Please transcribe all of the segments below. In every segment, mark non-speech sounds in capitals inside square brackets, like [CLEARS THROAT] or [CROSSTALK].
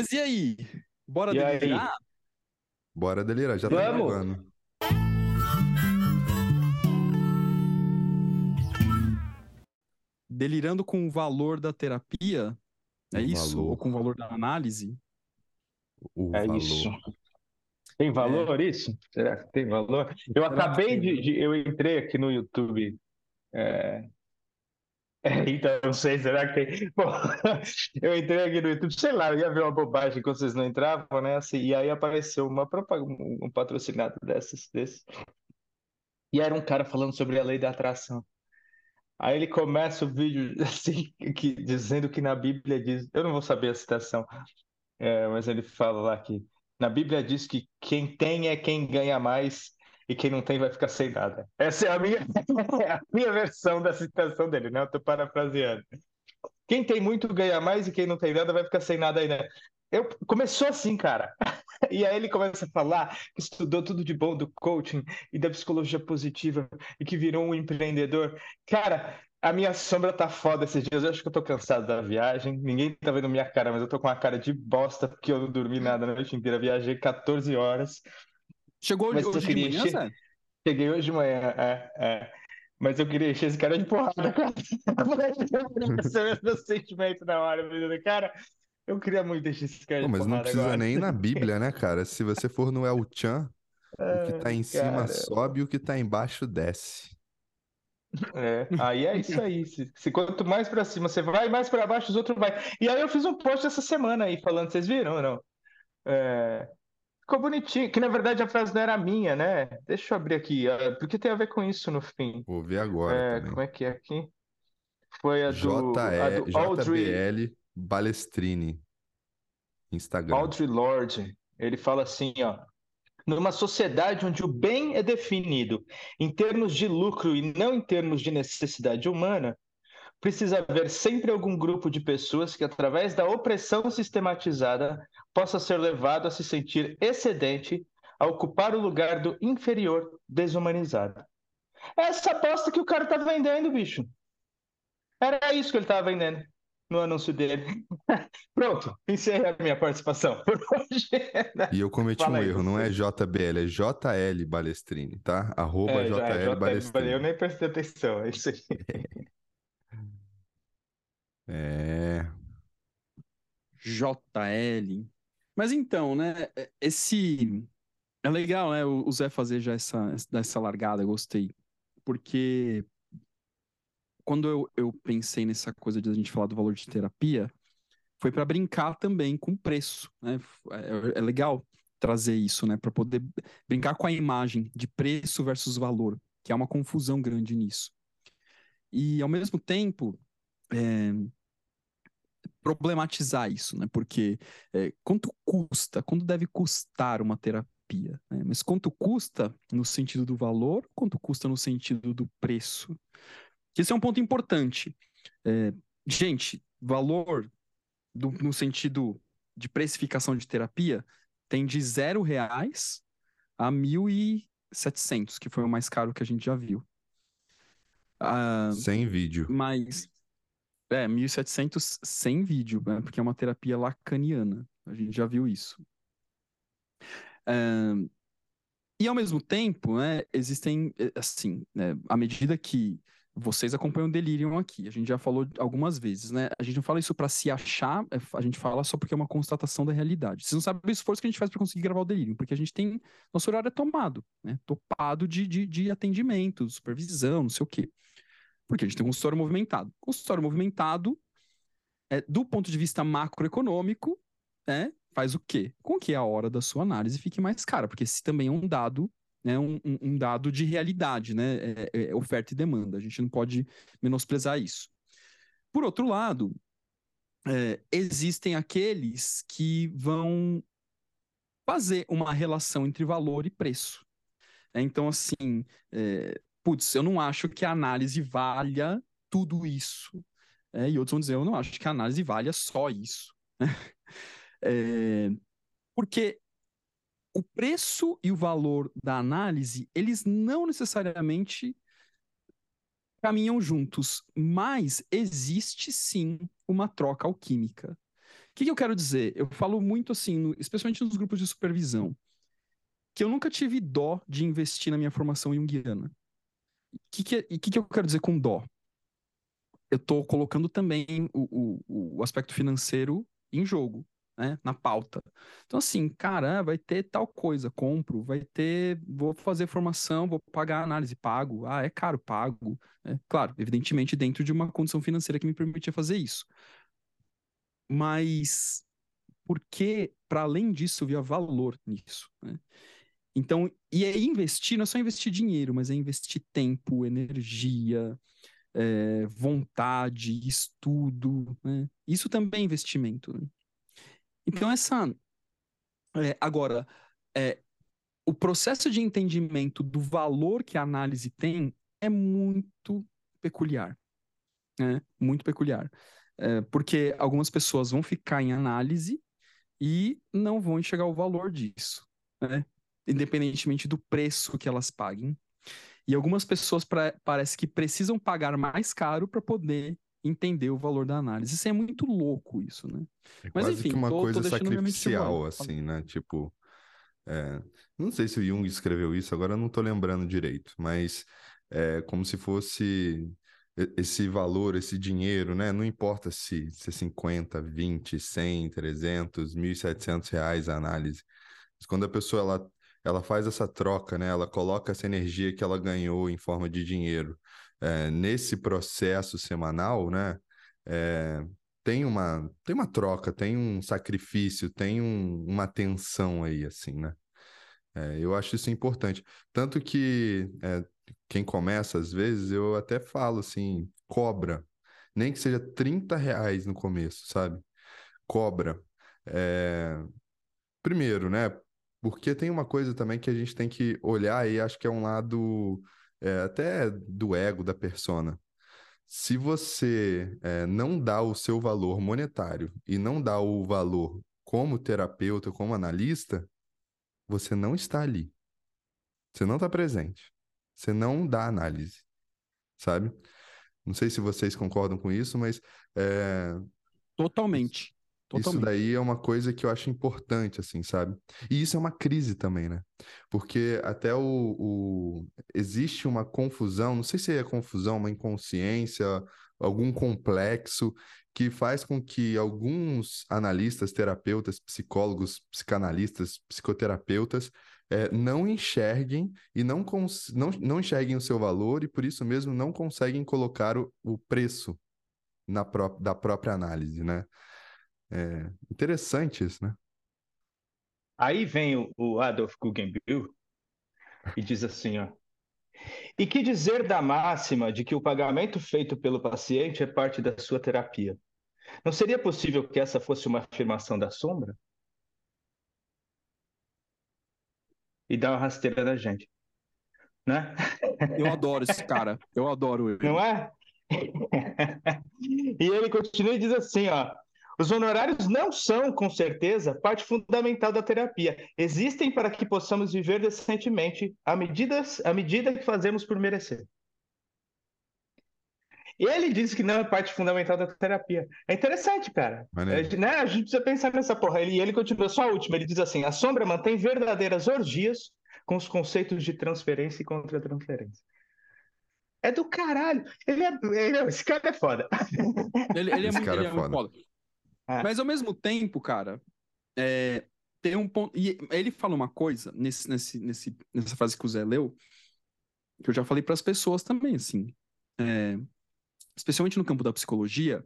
Mas e aí? Bora E delirar? aí? Bora delirar, já tá Vamos. gravando. Delirando com o valor da terapia? É O isso? valor. Ou com o valor da análise? O É valor. isso. Tem valor isso? Será que tem valor? Eu Será acabei de, de- Eu entrei aqui no YouTube. É... [LAUGHS] então, não sei, será que. [LAUGHS] Bom, eu entrei aqui no YouTube, sei lá, eu ia ver uma bobagem quando vocês não entravam, né? Assim, e aí apareceu uma propaganda, um patrocinado dessas, desse. E era um cara falando sobre a lei da atração. Aí ele começa o vídeo [LAUGHS] assim, que, dizendo que na Bíblia diz. Eu não vou saber a citação, é, mas ele fala lá que na Bíblia diz que quem tem é quem ganha mais e quem não tem vai ficar sem nada. Essa é a minha, [LAUGHS] é a minha versão da citação dele, né? Eu tô parafraseando. Quem tem muito ganha mais e quem não tem nada vai ficar sem nada aí, né? Eu, começou assim, cara. [LAUGHS] E aí ele começa a falar que estudou tudo de bom do coaching e da psicologia positiva e que virou um empreendedor. Cara, a minha sombra tá foda esses dias. Eu acho que eu tô cansado da viagem. Ninguém tá vendo minha cara, mas eu tô com uma cara de bosta porque eu não dormi nada a noite inteira. Viajei 14 horas. Chegou Mas hoje eu de manhã, encher- Zé? Cheguei hoje de manhã, é, é. Mas eu queria encher esse cara de porrada, [LAUGHS] cara. É o meu sentimento na hora, menino. Cara, eu queria muito encher esse cara Pô, de mas não porrada precisa agora. nem na Bíblia, né, cara? Se você for no El Chan, o que tá em cima cara. sobe e o que tá embaixo desce. É, aí é isso aí. Se, se quanto mais pra cima você vai, mais pra baixo os outros vai. E aí eu fiz um post essa semana aí falando, vocês viram ou não? É, ficou bonitinho, que na verdade a frase não era minha, né? Deixa eu abrir aqui, ah, porque tem a ver com isso no fim. Vou ver agora É, também. como é que é aqui? Foi a do, a do Audrey, JBL Balestrini. Instagram. Audre Lorde. Ele fala assim, ó. Numa sociedade onde o bem é definido em termos de lucro e não em termos de necessidade humana, precisa haver sempre algum grupo de pessoas que, através da opressão sistematizada, possa ser levado a se sentir excedente, a ocupar o lugar do inferior desumanizado. Essa aposta que o cara tá vendendo, bicho. Era isso que ele tava vendendo no anúncio dele. [LAUGHS] Pronto, encerrei a minha participação por hoje. E eu cometi Fala um aí, erro, não é JBL, é JL Balestrini, tá? Arroba É, JL já, Balestrini. eu nem prestei atenção, é isso aí. [LAUGHS] É. JL. Mas então, né? Esse. É legal, né? O Zé fazer já essa, essa largada, gostei. Porque quando eu, eu pensei nessa coisa de a gente falar do valor de terapia, foi para brincar também com preço, né? É, é legal trazer isso, né? Para poder brincar com a imagem de preço versus valor, que há uma confusão grande nisso. E ao mesmo tempo, é, problematizar isso, né? Porque é, quanto custa, quanto deve custar uma terapia, né? Mas quanto custa no sentido do valor, quanto custa no sentido do preço? Esse é um ponto importante. É, gente, valor do- no sentido de precificação de terapia tem de zero reais a 1.700, que foi o mais caro que a gente já viu. Ah, Sem vídeo. mas é 1.700 sem vídeo, né? Porque é uma terapia lacaniana. A gente já viu isso. E ao mesmo tempo, né, existem, eh, assim, né, à medida que vocês acompanham o Delirium aqui, a gente já falou algumas vezes, né? A gente não fala isso para se achar, é, a gente fala só porque é uma constatação da realidade. Vocês não sabem o esforço que a gente faz para conseguir gravar o Delirium, porque a gente tem. Nosso horário é tomado, né? Topado de, de, de atendimento, supervisão, não sei o quê. Porque a gente tem um consultório movimentado. Consultório movimentado, é, do ponto de vista macroeconômico, né, faz o quê? Com que a hora da sua análise fique mais cara, porque esse também é um dado, né, um, um- dado de realidade, né, é- é oferta e demanda. A gente não pode menosprezar isso. Por outro lado, é, existem aqueles que vão fazer uma relação entre valor e preço. É, então, assim, é, putz, eu não acho que a análise valha tudo isso. É, e outros vão dizer, eu não acho que a análise valha só isso. [LAUGHS] É, porque o preço e o valor da análise, eles não necessariamente caminham juntos, mas existe sim uma troca alquímica. O que, que eu quero dizer? Eu falo muito assim, no, especialmente nos grupos de supervisão, que eu nunca tive dó de investir na minha formação junguiana. Que, que, que, que eu quero dizer com dó? Eu estou colocando também o, o, o aspecto financeiro em jogo né, na pauta. Então, assim, cara, vai ter tal coisa, compro, vai ter, vou fazer formação, vou pagar análise, pago. Ah, é caro, pago. É, claro, evidentemente, dentro de uma condição financeira que me permitia fazer isso. Mas porque, para além disso, via valor nisso. Né? Então, e é investir, não é só investir dinheiro, mas é investir tempo, energia, é, vontade, estudo. Né? Isso também é investimento. Né? Então, essa. É, agora, é, o processo de entendimento do valor que a análise tem é muito peculiar. Né? Muito peculiar. É, porque algumas pessoas vão ficar em análise e não vão enxergar o valor disso, né? Independentemente do preço que elas paguem. E algumas pessoas pra, parece que precisam pagar mais caro para poder entender o valor da análise. Isso é muito louco, isso, né? É Mas enfim, que uma tô, coisa tô sacrificial, assim, né? Tipo, é, não sei se o Jung escreveu isso, agora eu não tô lembrando direito, mas é como se fosse esse valor, esse dinheiro, né? Não importa se, se é 50, 20, 100, 300, 1.700 reais a análise. Mas quando a pessoa ela, ela faz essa troca, né? Ela coloca essa energia que ela ganhou em forma de dinheiro é, nesse processo semanal, né, é, tem uma tem uma troca, tem um sacrifício, tem um, uma tensão aí, assim, né? É, eu acho isso importante. Tanto que é, quem começa, às vezes, eu até falo assim, cobra. Nem que seja 30 reais no começo, sabe? Cobra. É... Primeiro, né? Porque tem uma coisa também que a gente tem que olhar e acho que é um lado é, até do ego da persona. Se você é, não dá o seu valor monetário e não dá o valor como terapeuta, como analista, você não está ali. Você não está presente. Você não dá análise, sabe? Não sei se vocês concordam com isso, mas. É... Totalmente. Totalmente. Isso daí é uma coisa que eu acho importante, assim, sabe? E isso é uma crise também, né? Porque até o, o... existe uma confusão, não sei se é confusão, uma inconsciência, algum complexo que faz com que alguns analistas, terapeutas, psicólogos, psicanalistas, psicoterapeutas é, não enxerguem e não, não, não enxerguem o seu valor e por isso mesmo não conseguem colocar o, o preço na pró da própria análise, né? É interessante isso, né? Aí vem o, Adolf Guggenbill e diz assim, ó. E que dizer da máxima de que o pagamento feito pelo paciente é parte da sua terapia? Não seria possível que essa fosse uma afirmação da sombra? E dá uma rasteira da gente. Né? Eu adoro esse cara. Eu adoro ele. Não é? [LAUGHS] e ele continua e diz assim, ó. Os honorários não são, com certeza, parte fundamental da terapia. Existem para que possamos viver decentemente à medida, à medida que fazemos por merecer. Ele diz que não é parte fundamental da terapia. É interessante, cara. É, né? A gente precisa pensar nessa porra. Ele, ele continua, só a última, ele diz assim: a sombra mantém verdadeiras orgias com os conceitos de transferência e contra-transferência. É do caralho. Ele é, ele é, esse cara é foda. Ele, ele é, muito, ele é, é foda. muito foda. É. Mas ao mesmo tempo, cara, é, tem um ponto. E ele fala uma coisa nesse, nesse, nesse, nessa frase que o Zé leu, que eu já falei para as pessoas também, assim. É, especialmente no campo da psicologia,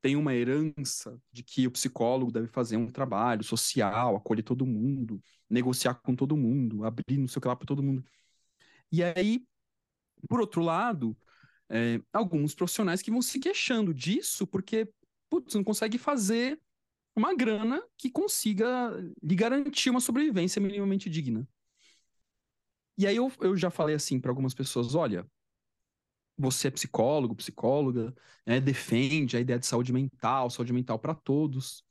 tem uma herança de que o psicólogo deve fazer um trabalho social, acolher todo mundo, negociar com todo mundo, abrir não sei o que lá para todo mundo. E aí, por outro lado, é, alguns profissionais que vão se queixando disso, porque putz, não consegue fazer uma grana que consiga lhe garantir uma sobrevivência minimamente digna. E aí eu, eu já falei assim para algumas pessoas: olha, você é psicólogo, psicóloga, né, defende a ideia de saúde mental, saúde mental para todos.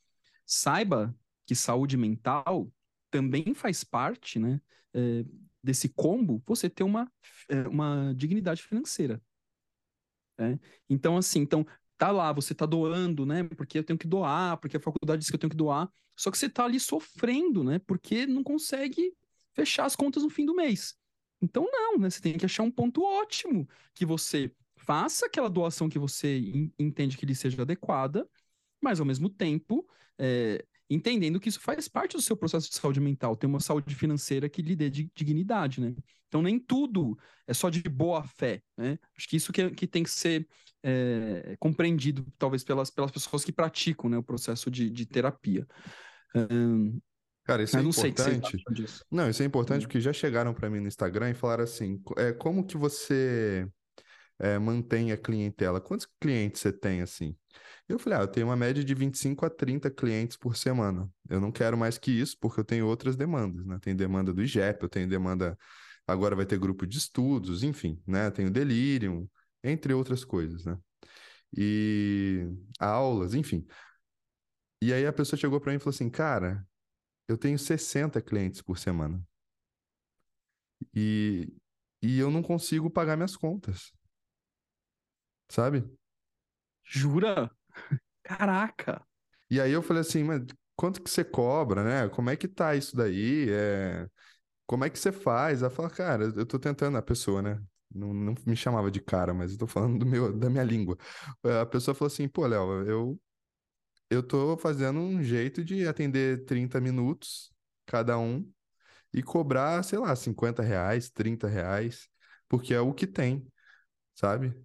Saiba que saúde mental também faz parte né, é, desse combo você ter uma, é, uma dignidade financeira. Né? Então, assim, então, tá lá, você tá doando, né? Porque eu tenho que doar, porque a faculdade diz que eu tenho que doar. Só que você tá ali sofrendo, né? Porque não consegue fechar as contas no fim do mês. Então, não, né? Você tem que achar um ponto ótimo que você faça aquela doação que você entende que lhe seja adequada, mas ao mesmo tempo é, entendendo que isso faz parte do seu processo de saúde mental, ter uma saúde financeira que lhe dê dignidade, né? Então nem tudo é só de boa fé, né? Acho que isso que, que tem que ser é, compreendido, talvez, pelas, pelas pessoas que praticam né, o processo de, de terapia. Um, Cara, isso é importante. Não, isso é importante hum. porque já chegaram para mim no Instagram e falaram assim: é, como que você é, mantém a clientela? Quantos clientes você tem assim? Eu falei, ah, eu tenho uma média de 25 a 30 clientes por semana. Eu não quero mais que isso, porque eu tenho outras demandas, né? Tem demanda do IGEP, eu tenho demanda. Agora vai ter grupo de estudos, enfim, né? Tenho Delirium, entre outras coisas, né? E aulas, enfim. E aí a pessoa chegou para mim e falou assim: cara, eu tenho 60 clientes por semana. E, e eu não consigo pagar minhas contas sabe? Jura? Caraca! E aí eu falei assim, mas quanto que você cobra, né? Como é que tá isso daí? É... Como é que você faz? Ela fala, cara, eu tô tentando, a pessoa, né? Não, não me chamava de cara, mas eu tô falando do meu, da minha língua. A pessoa falou assim, pô, Léo, eu, eu tô fazendo um jeito de atender 30 minutos cada um e cobrar, sei lá, 50 reais, 30 reais, porque é o que tem, sabe?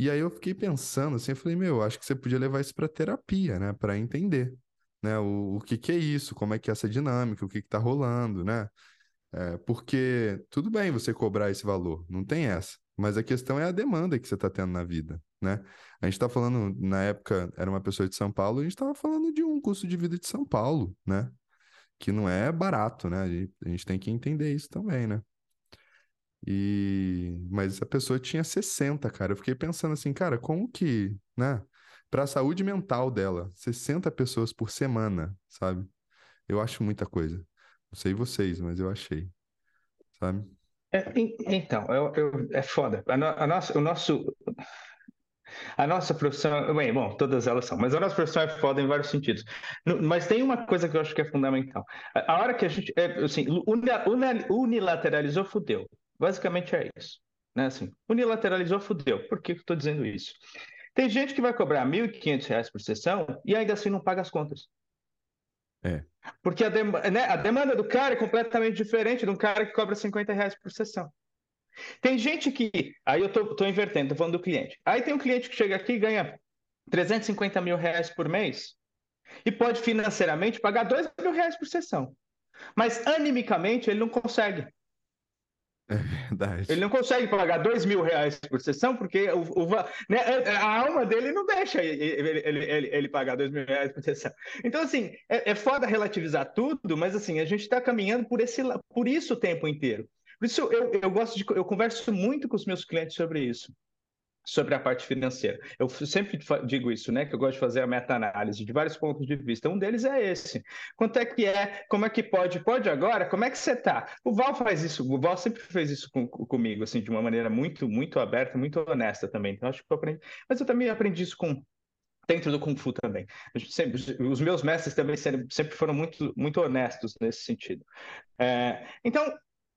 E aí eu fiquei pensando assim, eu falei, meu, acho que você podia levar isso para terapia, né, para entender, né, o, o que que é isso, como é que é essa dinâmica, o que que tá rolando, né? É, porque tudo bem você cobrar esse valor, não tem essa. Mas a questão é a demanda que você está tendo na vida, né? A gente está falando, na época, era uma pessoa de São Paulo, a gente estava falando de um custo de vida de São Paulo, né? Que não é barato, né? A gente, tem que entender isso também, né? E mas a pessoa tinha 60, cara. Eu fiquei pensando assim, cara, como que, né? Para a saúde mental dela, 60 pessoas por semana, sabe? Eu acho muita coisa. Não sei vocês, mas eu achei, sabe? É, então, eu, eu, é foda. A, no, a nossa, o nosso a nossa profissão, bem, bom, todas elas são, mas a nossa profissão é foda em vários sentidos. Mas tem uma coisa que eu acho que é fundamental. A hora que a gente, é, assim, unilateralizou, fudeu. Basicamente é isso. Né? Assim, unilateralizou, fudeu. Por que eu estou dizendo isso? Tem gente que vai cobrar R$ 1.500 por sessão e ainda assim não paga as contas. É. Porque a, dem né, a, demanda do cara é completamente diferente de um cara que cobra 50 reais por sessão. Tem gente que. Aí eu tô, tô invertendo, tô falando do cliente. Aí tem um cliente que chega aqui e ganha 350 mil reais por mês e pode financeiramente pagar 2 mil reais por sessão. Mas animicamente ele não consegue. É verdade. Ele não consegue pagar dois mil reais por sessão, porque o, o né, a alma dele não deixa ele, ele, ele, ele, pagar dois mil reais por sessão. Então, assim, é, é foda relativizar tudo, mas assim, a gente está caminhando por, esse, por isso o tempo inteiro. Por isso eu, eu gosto de. Eu converso muito com os meus clientes sobre isso sobre a parte financeira. Eu sempre digo isso, né? Que eu gosto de fazer a meta-análise de vários pontos de vista. Um deles é esse. Quanto é que é? Como é que pode? Pode agora? Como é que você está? O Val faz isso. O Val sempre fez isso com, comigo, assim, de uma maneira muito, muito aberta, muito honesta também. Então acho que eu aprendi. Mas eu também aprendi isso com dentro do Kung Fu também. Sempre, os meus mestres também sempre foram muito, muito honestos nesse sentido. É, então,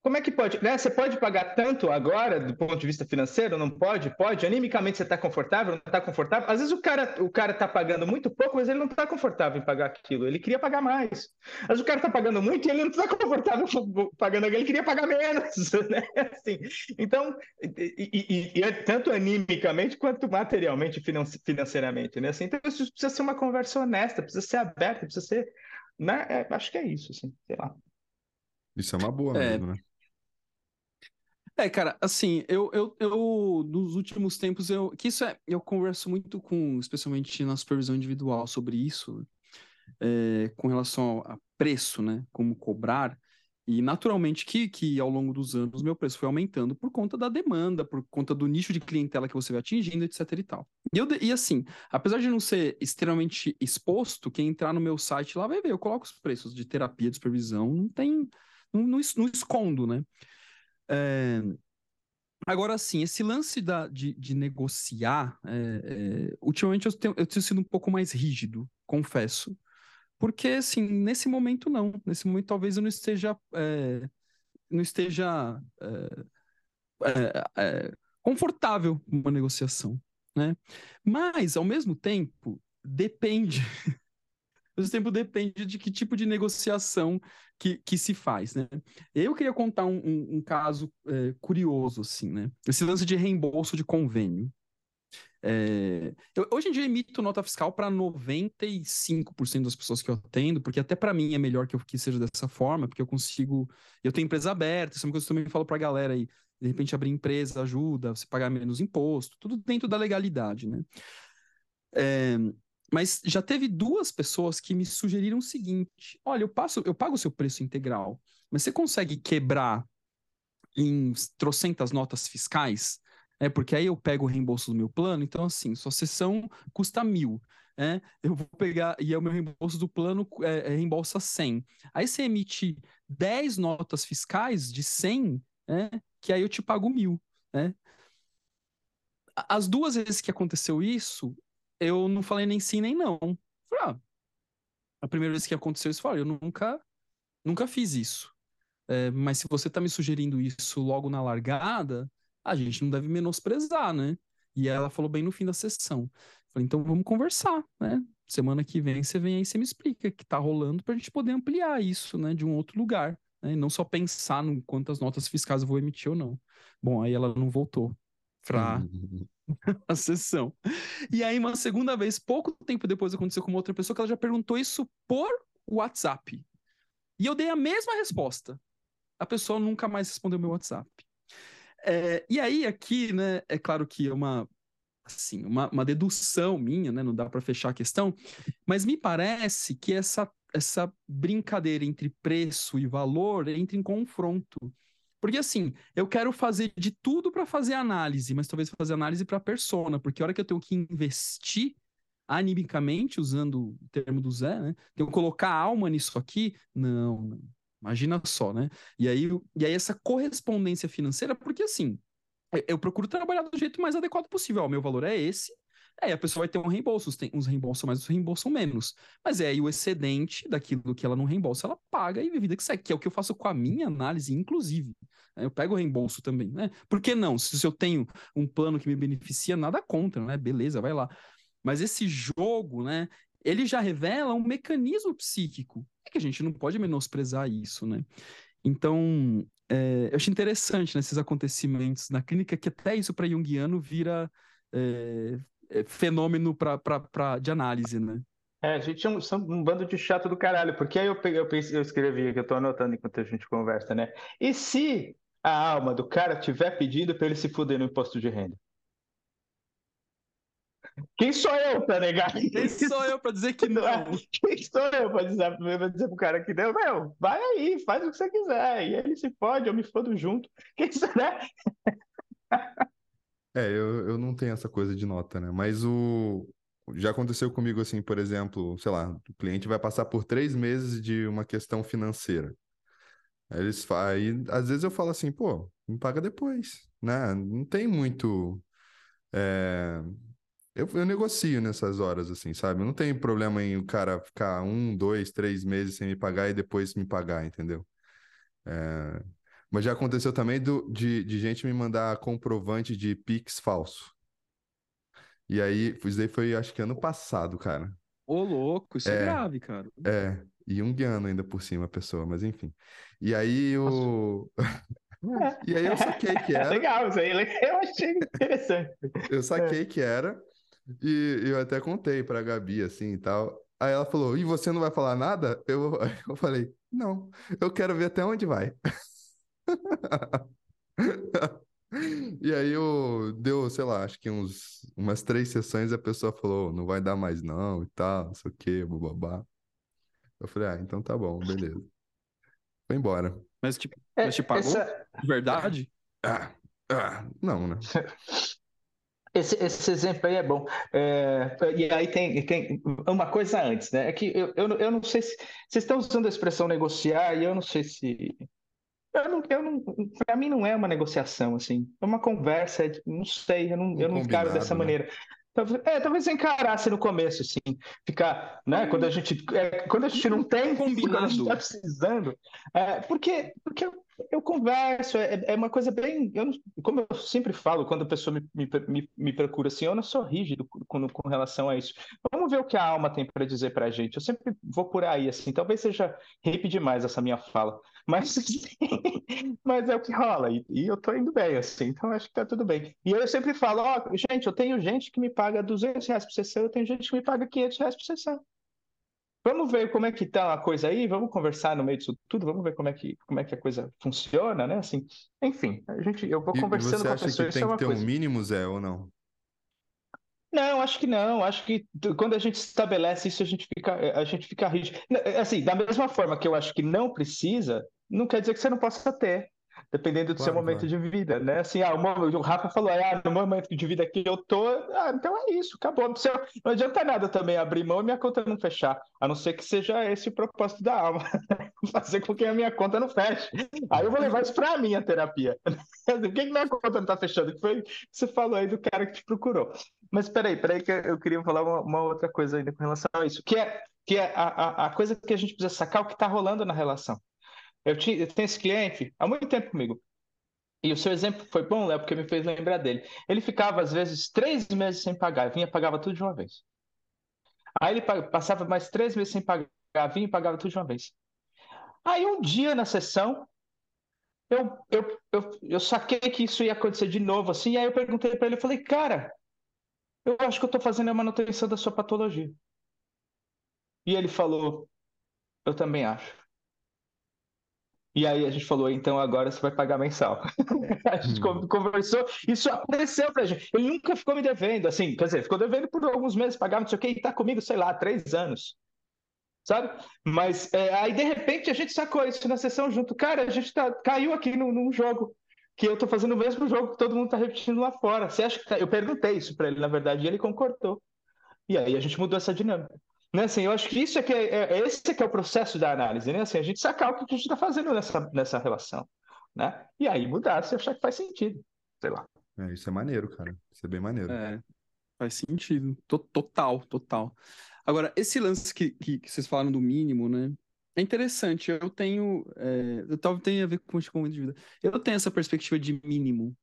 como é que pode? Né? Você pode pagar tanto agora, do ponto de vista financeiro? Não pode? Pode. Animicamente você está confortável? Não está confortável? Às vezes o cara o cara está pagando muito pouco, mas ele não está confortável em pagar aquilo. Ele queria pagar mais. Às vezes o cara está pagando muito e ele não está confortável pagando aquilo. Ele queria pagar menos. [LAUGHS] Né? Assim, então, e, e, e, é tanto animicamente quanto materialmente, financeiramente. Né? Assim, então, isso precisa ser uma conversa honesta, precisa ser aberta, precisa ser. Né? É, acho que é isso, assim, sei lá. Isso é uma boa é, mesmo, né? É, cara, assim, eu, eu, eu, nos últimos tempos, eu, que isso é, eu converso muito com, especialmente na supervisão individual sobre isso, é, com relação a preço, né, como cobrar, e naturalmente que, que ao longo dos anos meu preço foi aumentando por conta da demanda, por conta do nicho de clientela que você vai atingindo, etc e tal. E, eu, e assim, apesar de não ser extremamente exposto, quem entrar no meu site lá vai ver, eu coloco os preços de terapia, de supervisão, não tem, não, não, não escondo, né? É... Agora, sim, esse lance da, de, de negociar, é, é, ultimamente eu tenho, eu tenho sido um pouco mais rígido, confesso. Porque, assim, nesse momento não. Nesse momento talvez eu não esteja. É, não esteja confortável com uma negociação. Né? Mas, ao mesmo tempo, depende [LAUGHS] Mas o tempo depende de que tipo de negociação que, que se faz, né? Eu queria contar um, um, um caso é, curioso, assim, né? Esse lance de reembolso de convênio. É, eu, hoje em dia emito nota fiscal para 95% das pessoas que eu atendo, porque até para mim é melhor que, eu, que seja dessa forma, porque eu consigo. Eu tenho empresa aberta, isso é uma coisa que eu também falo para a galera aí. De repente abrir empresa ajuda, você pagar menos imposto, tudo dentro da legalidade, né? É, mas já teve duas pessoas que me sugeriram o seguinte: olha, eu passo, eu pago o seu preço integral, mas você consegue quebrar em trocentas notas fiscais? É, porque aí eu pego o reembolso do meu plano, então assim, sua sessão custa mil. É, eu vou pegar, e o meu reembolso do plano é, é, reembolsa 100. Aí você emite 10 notas fiscais de 100, é, que aí eu te pago mil. É. As duas vezes que aconteceu isso, eu não falei nem sim nem não. Falei, ah, a primeira vez que aconteceu isso, eu falei, eu nunca, nunca fiz isso. É, mas se você tá me sugerindo isso logo na largada, a gente não deve menosprezar, né? E ela falou bem no fim da sessão. Falei, então vamos conversar, né? Semana que vem você vem aí você me explica o que tá rolando pra gente poder ampliar isso, né? De um outro lugar. Né? E não só pensar no quantas notas fiscais eu vou emitir ou não. Bom, aí ela não voltou pra, [LAUGHS] a sessão. E aí, uma segunda vez, pouco tempo depois, aconteceu com uma outra pessoa que ela já perguntou isso por WhatsApp. E eu dei a mesma resposta. A pessoa nunca mais respondeu meu WhatsApp. É, e aí, aqui, né, é claro que é uma, assim, uma, uma dedução minha, né, não dá para fechar a questão, mas me parece que essa, essa brincadeira entre preço e valor entra em confronto. Porque assim, eu quero fazer de tudo para fazer análise, mas talvez fazer análise para persona, porque a hora que eu tenho que investir animicamente, usando o termo do Zé, né? Tenho que colocar alma nisso aqui, não, não. Imagina só, né? E aí, e aí essa correspondência financeira, porque assim, eu, procuro trabalhar do jeito mais adequado possível. o meu valor é esse, Aí a pessoa vai ter um reembolso, tem uns reembolsam mais, uns reembolsam menos. Mas é aí o excedente daquilo que ela não reembolsa, ela paga e a vida que segue, que é o que eu faço com a minha análise, inclusive. Eu pego o reembolso também, né? Por que não? Se eu tenho um plano que me beneficia, nada contra, né? Beleza, vai lá. Mas esse jogo, né? Ele já revela um mecanismo psíquico. É que a gente não pode menosprezar isso, né? Então, é, eu acho interessante nesses né, acontecimentos na clínica que até isso para Jungiano vira é, é, fenômeno pra, pra, pra, de análise, né? É, a gente é um, um, bando de chato do caralho, porque aí eu, peguei, eu, pensei, eu escrevi, que eu tô anotando enquanto a gente conversa, né? E se a alma do cara tiver pedido para ele se fuder no imposto de renda? Quem sou eu para negar? [LAUGHS] Quem sou eu para dizer que não? Quem sou eu para dizer, pra dizer pro cara que não? Meu, vai aí, faz o que você quiser. E ele se pode, eu me fodo junto. Quem será? [LAUGHS] É, eu, eu não tenho essa coisa de nota, né? Mas o. Já aconteceu comigo assim, por exemplo, sei lá, o cliente vai passar por três meses de uma questão financeira. Aí eles aí, às vezes eu falo assim, pô, me paga depois, né? Não tem muito. É... Eu, eu negocio nessas horas, assim, sabe? Não tem problema em o cara ficar um, dois, três meses sem me pagar e depois me pagar, entendeu? É... Mas já aconteceu também do, de, de gente me mandar comprovante de Pix falso. E aí, isso daí foi, acho que ano passado, cara. Ô, louco, isso é, é grave, cara. É, e um guiano ainda por cima a pessoa, mas enfim. E aí o. [LAUGHS] e aí eu saquei que [LAUGHS] era. Legal, isso aí [LAUGHS] eu achei interessante. eu saquei que era, e eu até contei pra Gabi assim e tal. Aí ela falou: E você não vai falar nada? Eu, eu falei: Não, eu quero ver até onde vai. [LAUGHS] E aí eu deu, sei lá, acho que uns, umas três sessões a pessoa falou, não vai dar mais não e tal, não sei o que, babá. Eu falei, ah, então tá bom, beleza. Foi embora. Mas tipo, é, mas te pagou? Essa... De verdade? Ah, ah, não, né? [LAUGHS] Esse, esse exemplo aí é bom. É, e aí tem, tem uma coisa antes, né? É que eu, eu, eu não sei se. Vocês estão usando a expressão negociar e eu não sei se Eu não, eu não, para mim não é uma negociação assim, é uma conversa, é, não sei, eu não, um eu não encaro dessa né? maneira. Talvez, é, talvez encarasse no começo, assim, ficar, né? Quando a gente, é, quando a gente não tem, Combinado. quando a gente está precisando, é, porque, porque eu, converso, é, é, uma coisa bem, eu, como eu sempre falo quando a pessoa me, me, me procura assim, eu não sou rígido com, com relação a isso. Vamos ver o que a alma tem para dizer para a gente. Eu sempre vou por aí, assim, talvez seja hip demais essa minha fala, [LAUGHS] mas, mas é o que rola, e, e eu tô indo bem, assim, então acho que tá tudo bem. E eu sempre falo, oh, gente, eu tenho gente que me paga 200 reais por sessão, eu tenho gente que me paga 500 reais por sessão. Vamos ver como é que tá a coisa aí, vamos conversar no meio disso tudo, vamos ver como é que, como é que a coisa funciona, né? Assim, enfim, a gente, eu vou conversando com a pessoa. Você acha que tem é que ter coisa. um mínimo, Zé, ou não? Não, acho que não. Acho que quando a gente estabelece isso, a gente fica, a gente fica rígido. Assim, da mesma forma que eu acho que não precisa, não quer dizer que você não possa ter dependendo do claro, seu momento claro. de vida, né? Assim, ah, o, Rafa falou, ah, no momento de vida que eu tô, ah, então é isso, acabou. Não adianta nada também abrir mão e minha conta não fechar, a não ser que seja esse o propósito da alma, [LAUGHS] fazer com que a minha conta não feche. Aí eu vou levar isso para mim, a terapia. [LAUGHS] Por que, que minha conta não tá fechando? Que foi que você falou aí do cara que te procurou. Mas peraí, peraí, que eu queria falar uma, uma outra coisa ainda com relação a isso, que é, que é a, a, a coisa que a gente precisa sacar o que está rolando na relação. Eu, tinha, tenho esse cliente há muito tempo comigo. E o seu exemplo foi bom, Léo, porque me fez lembrar dele. Ele ficava, às vezes, três meses sem pagar, vinha e pagava tudo de uma vez. Aí ele passava mais três meses sem pagar, vinha e pagava tudo de uma vez. Aí um dia na sessão, eu, eu, eu, eu saquei que isso ia acontecer de novo, assim, aí eu perguntei para ele, eu falei, cara, eu acho que eu estou fazendo a manutenção da sua patologia. E ele falou, eu também acho. E aí a gente falou, então agora você vai pagar mensal. [LAUGHS] a gente hum. conversou, isso apareceu pra gente. Ele nunca ficou me devendo, assim, quer dizer, ficou devendo por alguns meses, pagava não sei o quê, e tá comigo, sei lá, três anos. Sabe? Mas é, aí, de repente, a gente sacou isso na sessão junto. Cara, a gente tá, caiu aqui num, num jogo que eu tô fazendo o mesmo jogo que todo mundo tá repetindo lá fora. Você acha que tá... Eu perguntei isso para ele, na verdade, e ele concordou. E aí a gente mudou essa dinâmica. Né, assim, eu acho que isso é que é, é, é esse que é o processo da análise, né? Assim, a gente sacar o que a gente está fazendo nessa, nessa relação, né? E aí mudar se achar que faz sentido, sei lá. É, isso é maneiro, cara. Isso é bem maneiro. É, faz sentido. Total, total. Agora, esse lance que, que, que vocês falaram do mínimo, né? É interessante. Eu tenho. É, eu talvez tenha a ver com o de vida. Eu tenho essa perspectiva de mínimo.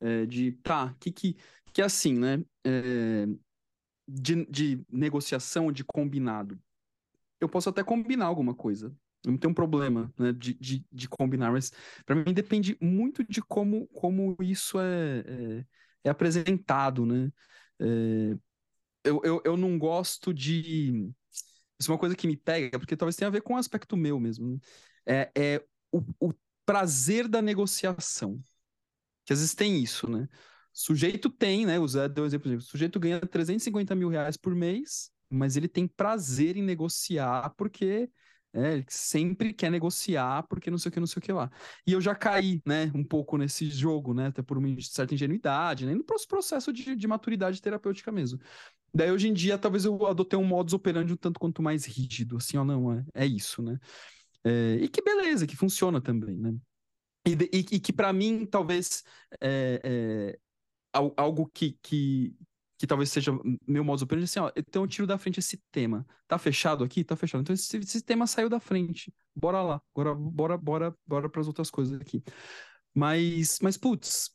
É, de, tá, que, que, que é assim, né? É, de, de negociação, de combinado. Eu posso até combinar alguma coisa. Não tem um problema né, de, de, de combinar, mas para mim depende muito de como, como isso é, é, é apresentado, né? É, eu, eu, eu não gosto de... Isso é uma coisa que me pega, porque talvez tenha a ver com o aspecto meu mesmo. Né? É, é o, o prazer da negociação. Que às vezes tem isso, né? Sujeito tem, né? O Zé deu exemplo. O sujeito ganha 350 mil reais por mês, mas ele tem prazer em negociar porque é, ele sempre quer negociar porque não sei o que, não sei o que lá. E eu já caí, né, um pouco nesse jogo, né, até por uma certa ingenuidade, né, no processo de, de maturidade terapêutica mesmo. Daí, hoje em dia, talvez eu adotei um modus operandi um tanto quanto mais rígido, assim, ó, não, é, é isso, né. É, e que beleza, que funciona também, né. E, e, e que para mim, talvez, é, é algo que, que, que talvez seja meu modo operandi, assim, ó, então eu tiro da frente esse tema. Tá fechado aqui? Tá fechado. Então esse, esse tema saiu da frente. Bora lá. Agora bora, bora, bora para as outras coisas aqui. Mas, mas putz,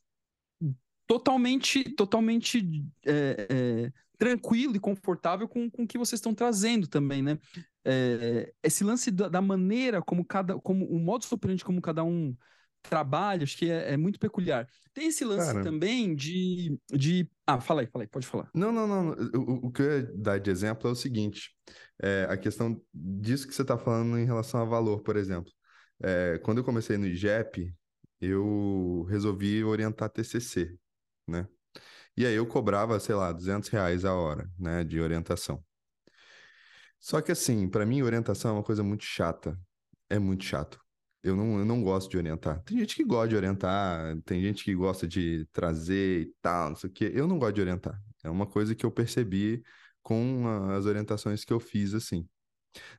totalmente, totalmente é, é, tranquilo e confortável com, com o que vocês estão trazendo também, né? É, esse lance da, da, maneira como cada, como o modo operandi como cada um trabalho, acho que é, é muito peculiar. Tem esse lance Cara, também de, de. Ah, fala aí, fala aí, pode falar. Não, não, não. O, o que eu ia dar de exemplo é o seguinte: é, a questão disso que você está falando em relação a valor, por exemplo. É, quando eu comecei no IGEP, eu resolvi orientar TCC, né? E aí eu cobrava, sei lá, 200 reais a hora, né, de orientação. Só que assim, para mim, orientação é uma coisa muito chata. É muito chato. Eu não, eu não gosto de orientar. Tem gente que gosta de orientar, tem gente que gosta de trazer e tal, não sei o quê. Eu não gosto de orientar. É uma coisa que eu percebi com as orientações que eu fiz, assim.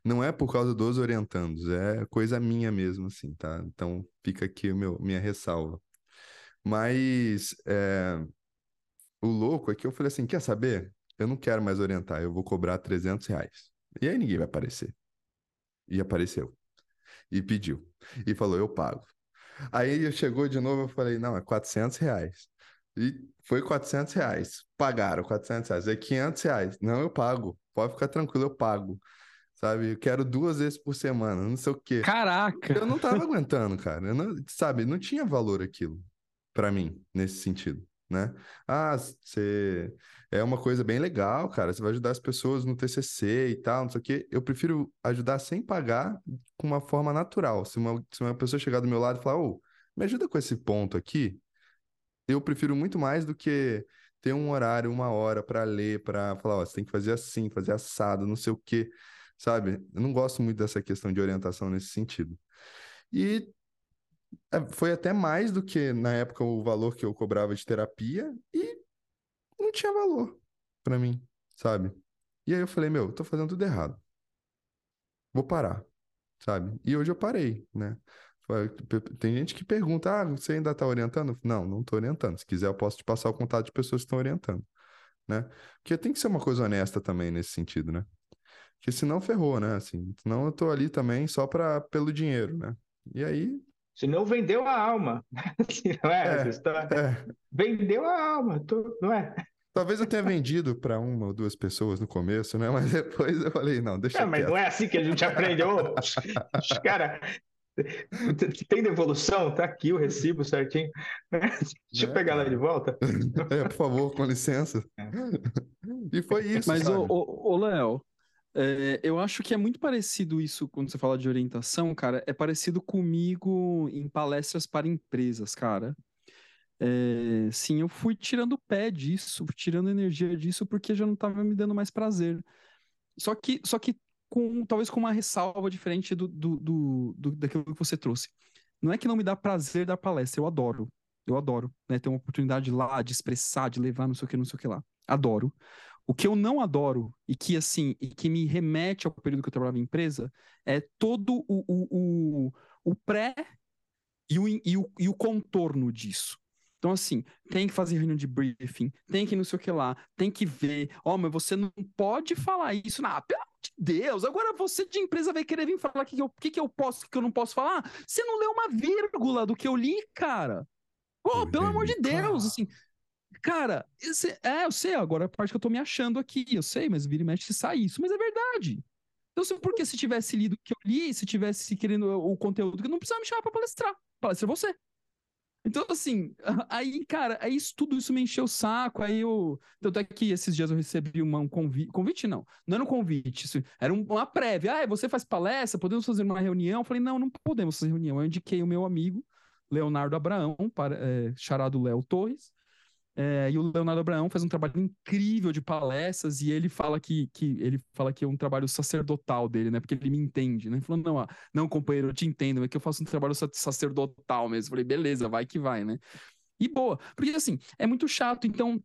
Não é por causa dos orientandos, é coisa minha mesmo, assim, tá? Então fica aqui meu, minha ressalva. Mas é, o louco é que eu falei assim: quer saber? Eu não quero mais orientar, eu vou cobrar 300 reais. E aí ninguém vai aparecer. E apareceu. E pediu. E falou: eu pago. Aí chegou de novo, eu falei: não, é 400 reais. E foi 400 reais. Pagaram 400 reais. É 500 reais. Não, eu pago. Pode ficar tranquilo, eu pago. Sabe? Eu quero duas vezes por semana, não sei o quê. Caraca! Eu não tava aguentando, cara. Eu não, sabe? Não tinha valor aquilo para mim, nesse sentido, né? Ah, você é uma coisa bem legal, cara. Você vai ajudar as pessoas no TCC e tal, não sei o quê. Eu prefiro ajudar sem pagar, com uma forma natural. Se uma, se uma pessoa chegar do meu lado e falar, ô, oh, me ajuda com esse ponto aqui, eu prefiro muito mais do que ter um horário, uma hora para ler, para falar, ó, você tem que fazer assim, fazer assado, não sei o quê, sabe? Eu não gosto muito dessa questão de orientação nesse sentido. E foi até mais do que na época o valor que eu cobrava de terapia e não tinha valor para mim, sabe? E aí eu falei, meu, tô fazendo tudo errado. Vou parar, sabe? E hoje eu parei, né? Tem gente que pergunta: ah, você ainda está orientando? Não, não estou orientando. Se quiser, eu posso te passar o contato de pessoas que estão orientando. Né? Porque tem que ser uma coisa honesta também nesse sentido, né? Porque senão ferrou, né? Assim, senão eu tô ali também só pra, pelo dinheiro, né? E aí. Senão vendeu a alma. [LAUGHS] não é, é, é. Vendeu a alma, não é? Talvez eu tenha vendido para uma ou duas pessoas no começo, né? Mas [LAUGHS] depois eu falei, não, deixa é, Mas não é assim que a gente aprendeu. [LAUGHS] Cara, tem devolução? Tá aqui o recibo certinho. Deixa eu é, pegar lá de volta. É, por favor, com licença. É. E foi isso. Mas, ô, Léo, é, eu acho que é muito parecido isso quando você fala de orientação, cara. É parecido comigo em palestras para empresas, cara. É, sim, eu fui tirando o pé disso, tirando energia disso, porque já não estava me dando mais prazer. Só que, só que com talvez com uma ressalva diferente do, do, do, do, daquilo que você trouxe. Não é que não me dá prazer dar palestra, eu adoro. Eu adoro, né? Ter uma oportunidade lá de expressar, de levar não sei o que, não sei o que lá. Adoro. O que eu não adoro, e que assim, e que me remete ao período que eu trabalhava em empresa, é todo o, o, o, o pré e o, e, o, e o contorno disso. Então, assim, tem que fazer reunião de briefing, tem que não sei o que lá, tem que ver. Ó, oh, mas você não pode falar isso. Não, pelo amor de Deus, agora você de empresa vai querer vir falar o que, que, eu, que, que eu posso, o que eu não posso falar? Você não leu uma vírgula do que eu li, cara. Pô, pelo amor de Deus, assim. Cara, esse, é, eu sei, agora a parte que eu tô me achando aqui, eu sei, mas vira e mexe sai isso, mas é verdade. Então, se, porque se tivesse lido o que eu li, se tivesse querendo o conteúdo, eu não precisava me chamar pra palestrar. Palestra você. Então, assim, [LAUGHS] aí, cara, aí isso, tudo isso me encheu o saco. Aí eu. Tanto é que esses dias eu recebi uma, um convite. Convite não, não era um convite, isso era uma prévia. Ah, você faz palestra, podemos fazer uma reunião? Eu falei, não, não podemos fazer reunião. Eu indiquei o meu amigo, Leonardo Abraão, para, é, charado Léo Torres. É, e o Leonardo Abraão faz um trabalho incrível de palestras e ele fala que, que ele fala que é um trabalho sacerdotal dele, né? Porque ele me entende, né? Falou, não, não, companheiro, eu te entendo, é que eu faço um trabalho sacerdotal mesmo. Eu falei, beleza, vai que vai, né? E boa, porque assim, é muito chato, então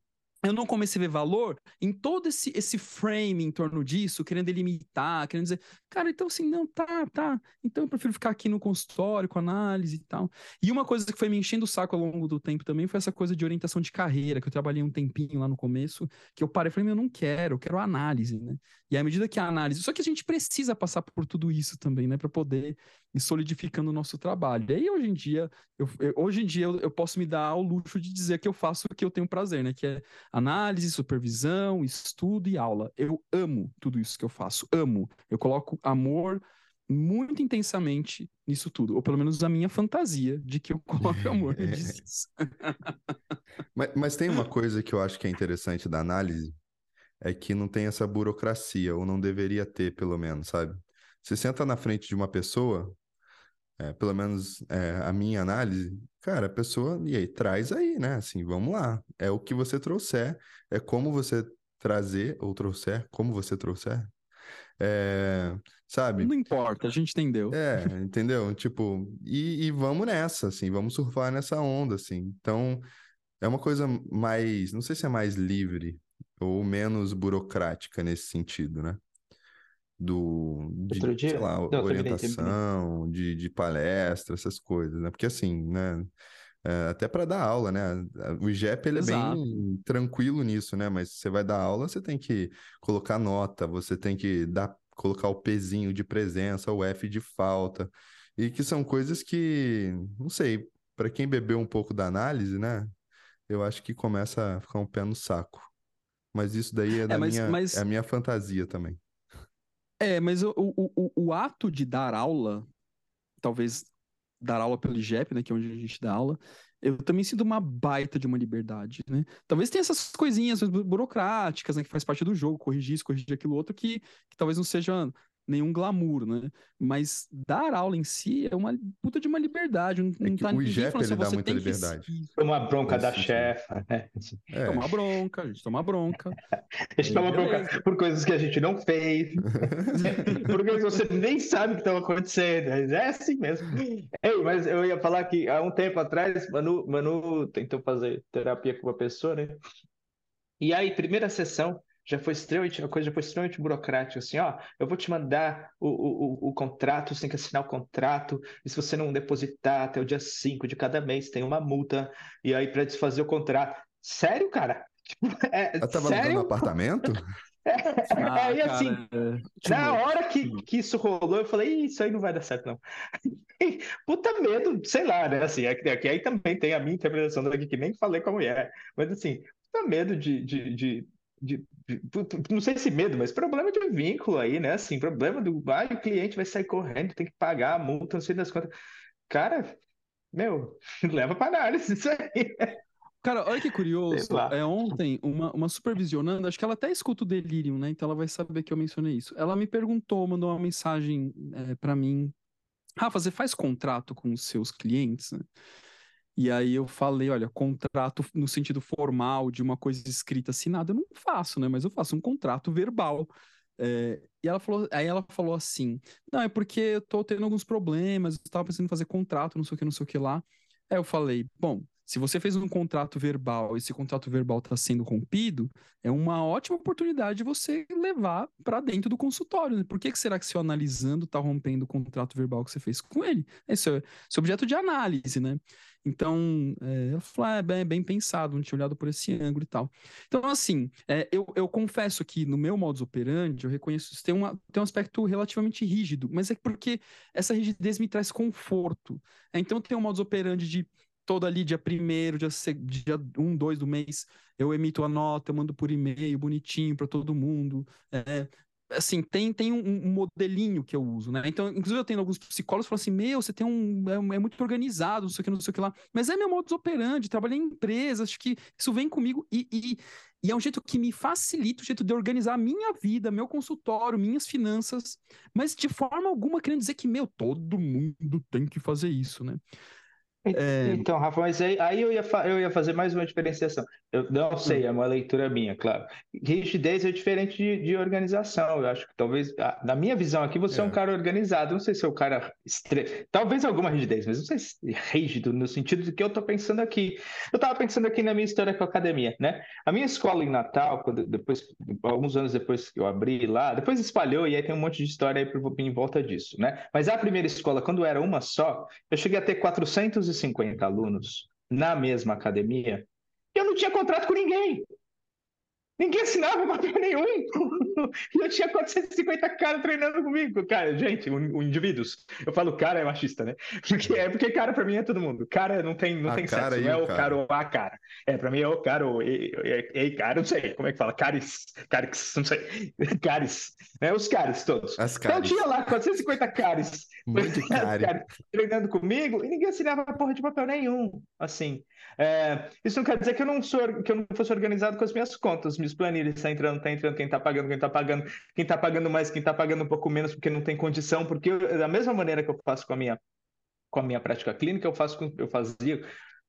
eu não comecei a ver valor em todo esse, esse frame em torno disso, querendo limitar, querendo dizer, cara, então assim, não, tá, tá, então eu prefiro ficar aqui no consultório com análise e tal. E uma coisa que foi me enchendo o saco ao longo do tempo também foi essa coisa de orientação de carreira, que eu trabalhei um tempinho lá no começo, que eu parei e falei, meu, eu não quero, eu quero análise, né? E à medida que a análise, só que a gente precisa passar por tudo isso também, né, para poder ir solidificando o nosso trabalho. E aí hoje em dia, eu hoje em dia eu, eu posso me dar ao luxo de dizer que eu faço o que eu tenho prazer, né, que é análise, supervisão, estudo e aula. Eu amo tudo isso que eu faço, amo. Eu coloco amor muito intensamente nisso tudo, ou pelo menos a minha fantasia de que eu coloco [LAUGHS] amor nisso. [LAUGHS] mas, mas tem uma coisa que eu acho que é interessante da análise, é que não tem essa burocracia, ou não deveria ter, pelo menos, sabe? Você senta na frente de uma pessoa, é, pelo menos é, a minha análise, cara, a pessoa, e aí, traz aí, né? Assim, vamos lá. É o que você trouxer, é como você trazer ou trouxer, como você trouxer. É, sabe? Não importa, a gente entendeu. É, entendeu? tipo, e, e vamos nessa, assim, vamos surfar nessa onda, assim. Então, é uma coisa mais, não sei se é mais livre ou menos burocrática nesse sentido, né? Do de, sei lá, Não, orientação, de, de palestra, essas coisas, né? Porque assim, né? É, até para dar aula, né? O IGEP ele é bem tranquilo nisso, né? Mas você vai dar aula, você tem que colocar nota, você tem que dar, colocar o pezinho de presença, o F de falta, e que são coisas que, não sei, para quem bebeu um pouco da análise, né? Eu acho que começa a ficar um pé no saco. Mas isso daí é, é da mas, minha, mas... é a minha fantasia também. É, mas o, o, o, o ato de dar aula, talvez dar aula pelo IGEP, né, que é onde a gente dá aula, eu também sinto uma baita de uma liberdade, né? Talvez tenha essas coisinhas burocráticas, né, que faz parte do jogo, corrigir isso, corrigir aquilo outro, que, que talvez não seja nenhum glamour, né? Mas dar aula em si é uma puta de uma liberdade. Não, é não tá o IGEP, ele dá muita liberdade. Que... Toma bronca da chefa, né? É. Tomar bronca, a gente toma bronca. a gente toma bronca [LAUGHS] por coisas que a gente não fez, [LAUGHS] por coisas que você nem sabe que estão acontecendo. É assim mesmo. Ei, mas eu ia falar que há um tempo atrás, Manu, Manu tentou fazer terapia com uma pessoa, né? E aí, primeira sessão, já foi extremamente, a coisa já foi extremamente burocrática, assim, ó, eu vou te mandar o, o, o, contrato, você tem que assinar o contrato, e se você não depositar até o dia 5 de cada mês, tem uma multa, e aí para desfazer o contrato. Sério, cara? [LAUGHS] É, Ela tava sério? no apartamento? [LAUGHS] ah, aí assim, cara, na hora que, que isso rolou, eu falei, isso aí não vai dar certo, não. [LAUGHS] Puta medo, sei lá, né? Assim, aqui, aqui aí também tem a minha interpretação daqui, que nem falei com a mulher. Mas assim, puta medo de, de, de de, não sei se medo, mas problema de vínculo aí, né? Assim, problema do ah, o cliente vai sair correndo, tem que pagar a multa, não sei das contas. Cara, meu, [LAUGHS] leva para análise isso aí. Cara, olha que curioso. É ontem, uma, uma supervisionando, acho que ela até escuta o Delirium, né? Então ela vai saber que eu mencionei isso. Ela me perguntou, mandou uma mensagem é, para mim. Rafa, você faz contrato com os seus clientes? Né? E aí eu falei, olha, contrato no sentido formal de uma coisa escrita assinada, eu não faço, né? Mas eu faço um contrato verbal. É, e ela falou, aí ela falou assim: não, é porque eu tô tendo alguns problemas, eu tava pensando em fazer contrato, não sei o que, não sei o que lá. Aí eu falei, bom, se você fez um contrato verbal e esse contrato verbal está sendo rompido, é uma ótima oportunidade de você levar para dentro do consultório. Né? Por que, que será que seu analisando está rompendo o contrato verbal que você fez com ele? Esse é, esse é objeto de análise, né? Então, é, eu falei, ah, é bem, bem, pensado, não tinha olhado por esse ângulo e tal. Então, assim, é, eu, eu confesso que no meu modus operandi, eu reconheço que tem, uma, tem um aspecto relativamente rígido, mas é porque essa rigidez me traz conforto. É, então, tem um modus operandi de todo ali, dia primeiro, dia, dia um, dois do mês, eu emito a nota, eu mando por e-mail, bonitinho para todo mundo. É, assim, tem, tem um, um, modelinho que eu uso, né? Então, inclusive eu tenho alguns psicólogos que falam assim, meu, você tem um, é, é, muito organizado, não sei o que, não sei o que lá. Mas é meu modus operandi, trabalhei em empresas, acho que isso vem comigo e, e, e, é um jeito que me facilita, o jeito de organizar a minha vida, meu consultório, minhas finanças, mas de forma alguma querendo dizer que, meu, todo mundo tem que fazer isso, né? É... Então, Rafa, mas aí, aí eu, ia eu ia fazer mais uma diferenciação. Eu não sei, é uma leitura minha, claro. Rigidez é diferente de, de organização. Eu acho que talvez, na minha visão aqui, você é, é um cara organizado. Não sei se é o um cara. Estre... Talvez alguma rigidez, mas não sei se rígido no sentido do que eu estou pensando aqui. Eu estava pensando aqui na minha história com a academia, né? A minha escola em Natal, quando, depois, alguns anos depois que eu abri lá, depois espalhou e aí tem um monte de história aí em volta disso, né? Mas a primeira escola, quando era uma só, eu cheguei a ter 400 250 alunos na mesma academia, eu não tinha contrato com ninguém. Ninguém assinava papel nenhum. [LAUGHS] E eu tinha 450 caras treinando comigo. Cara, gente, o, indivíduos. Eu falo cara é machista, né? [LAUGHS] Porque é porque cara pra mim é todo mundo. Cara não tem, não tem sexo. Não é o cara ou a cara. É, pra mim é o cara ou ei, cara, não sei. Como é que fala? Caris, caris, não sei. [LAUGHS] Caris. É os caras todos. As então tinha lá 450 caras. Muito cara. treinando comigo e ninguém assinava porra de papel nenhum. Assim. É, isso não quer dizer que eu não sou que eu não fosse organizado com as minhas contas, minhas planilhas, está entrando, está entrando, quem está pagando, quem está pagando, quem está pagando mais, quem está pagando um pouco menos porque não tem condição, porque eu, da mesma maneira que eu faço com a minha com a minha prática clínica, eu faço com, eu fazia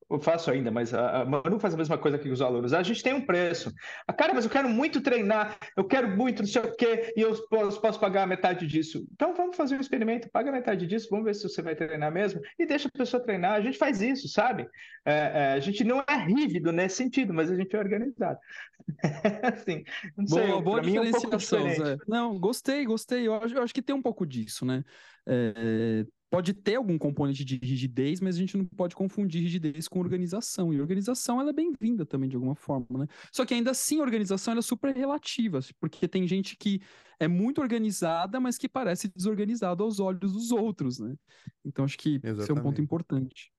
eu faço ainda, mas a, a Manu faz a mesma coisa que os alunos. A gente tem um preço. A ah, cara, mas eu quero muito treinar, eu quero muito não sei o quê, e eu posso, posso pagar metade disso. Então vamos fazer um experimento, paga metade disso, vamos ver se você vai treinar mesmo, e deixa a pessoa treinar. A gente faz isso, sabe? É, é, a gente não é rígido nesse sentido, mas a gente é organizado. [LAUGHS] assim, não sei, boa, boa diferenciação, mim é um Zé. Não, gostei, gostei. Eu acho, eu acho que tem um pouco disso, né? É, pode ter algum componente de rigidez, mas a gente não pode confundir rigidez com organização. E organização ela é bem-vinda também de alguma forma, né? Só que ainda assim a organização é super relativa, porque tem gente que é muito organizada, mas que parece desorganizada aos olhos dos outros, né? Então acho que Exatamente. esse é um ponto importante.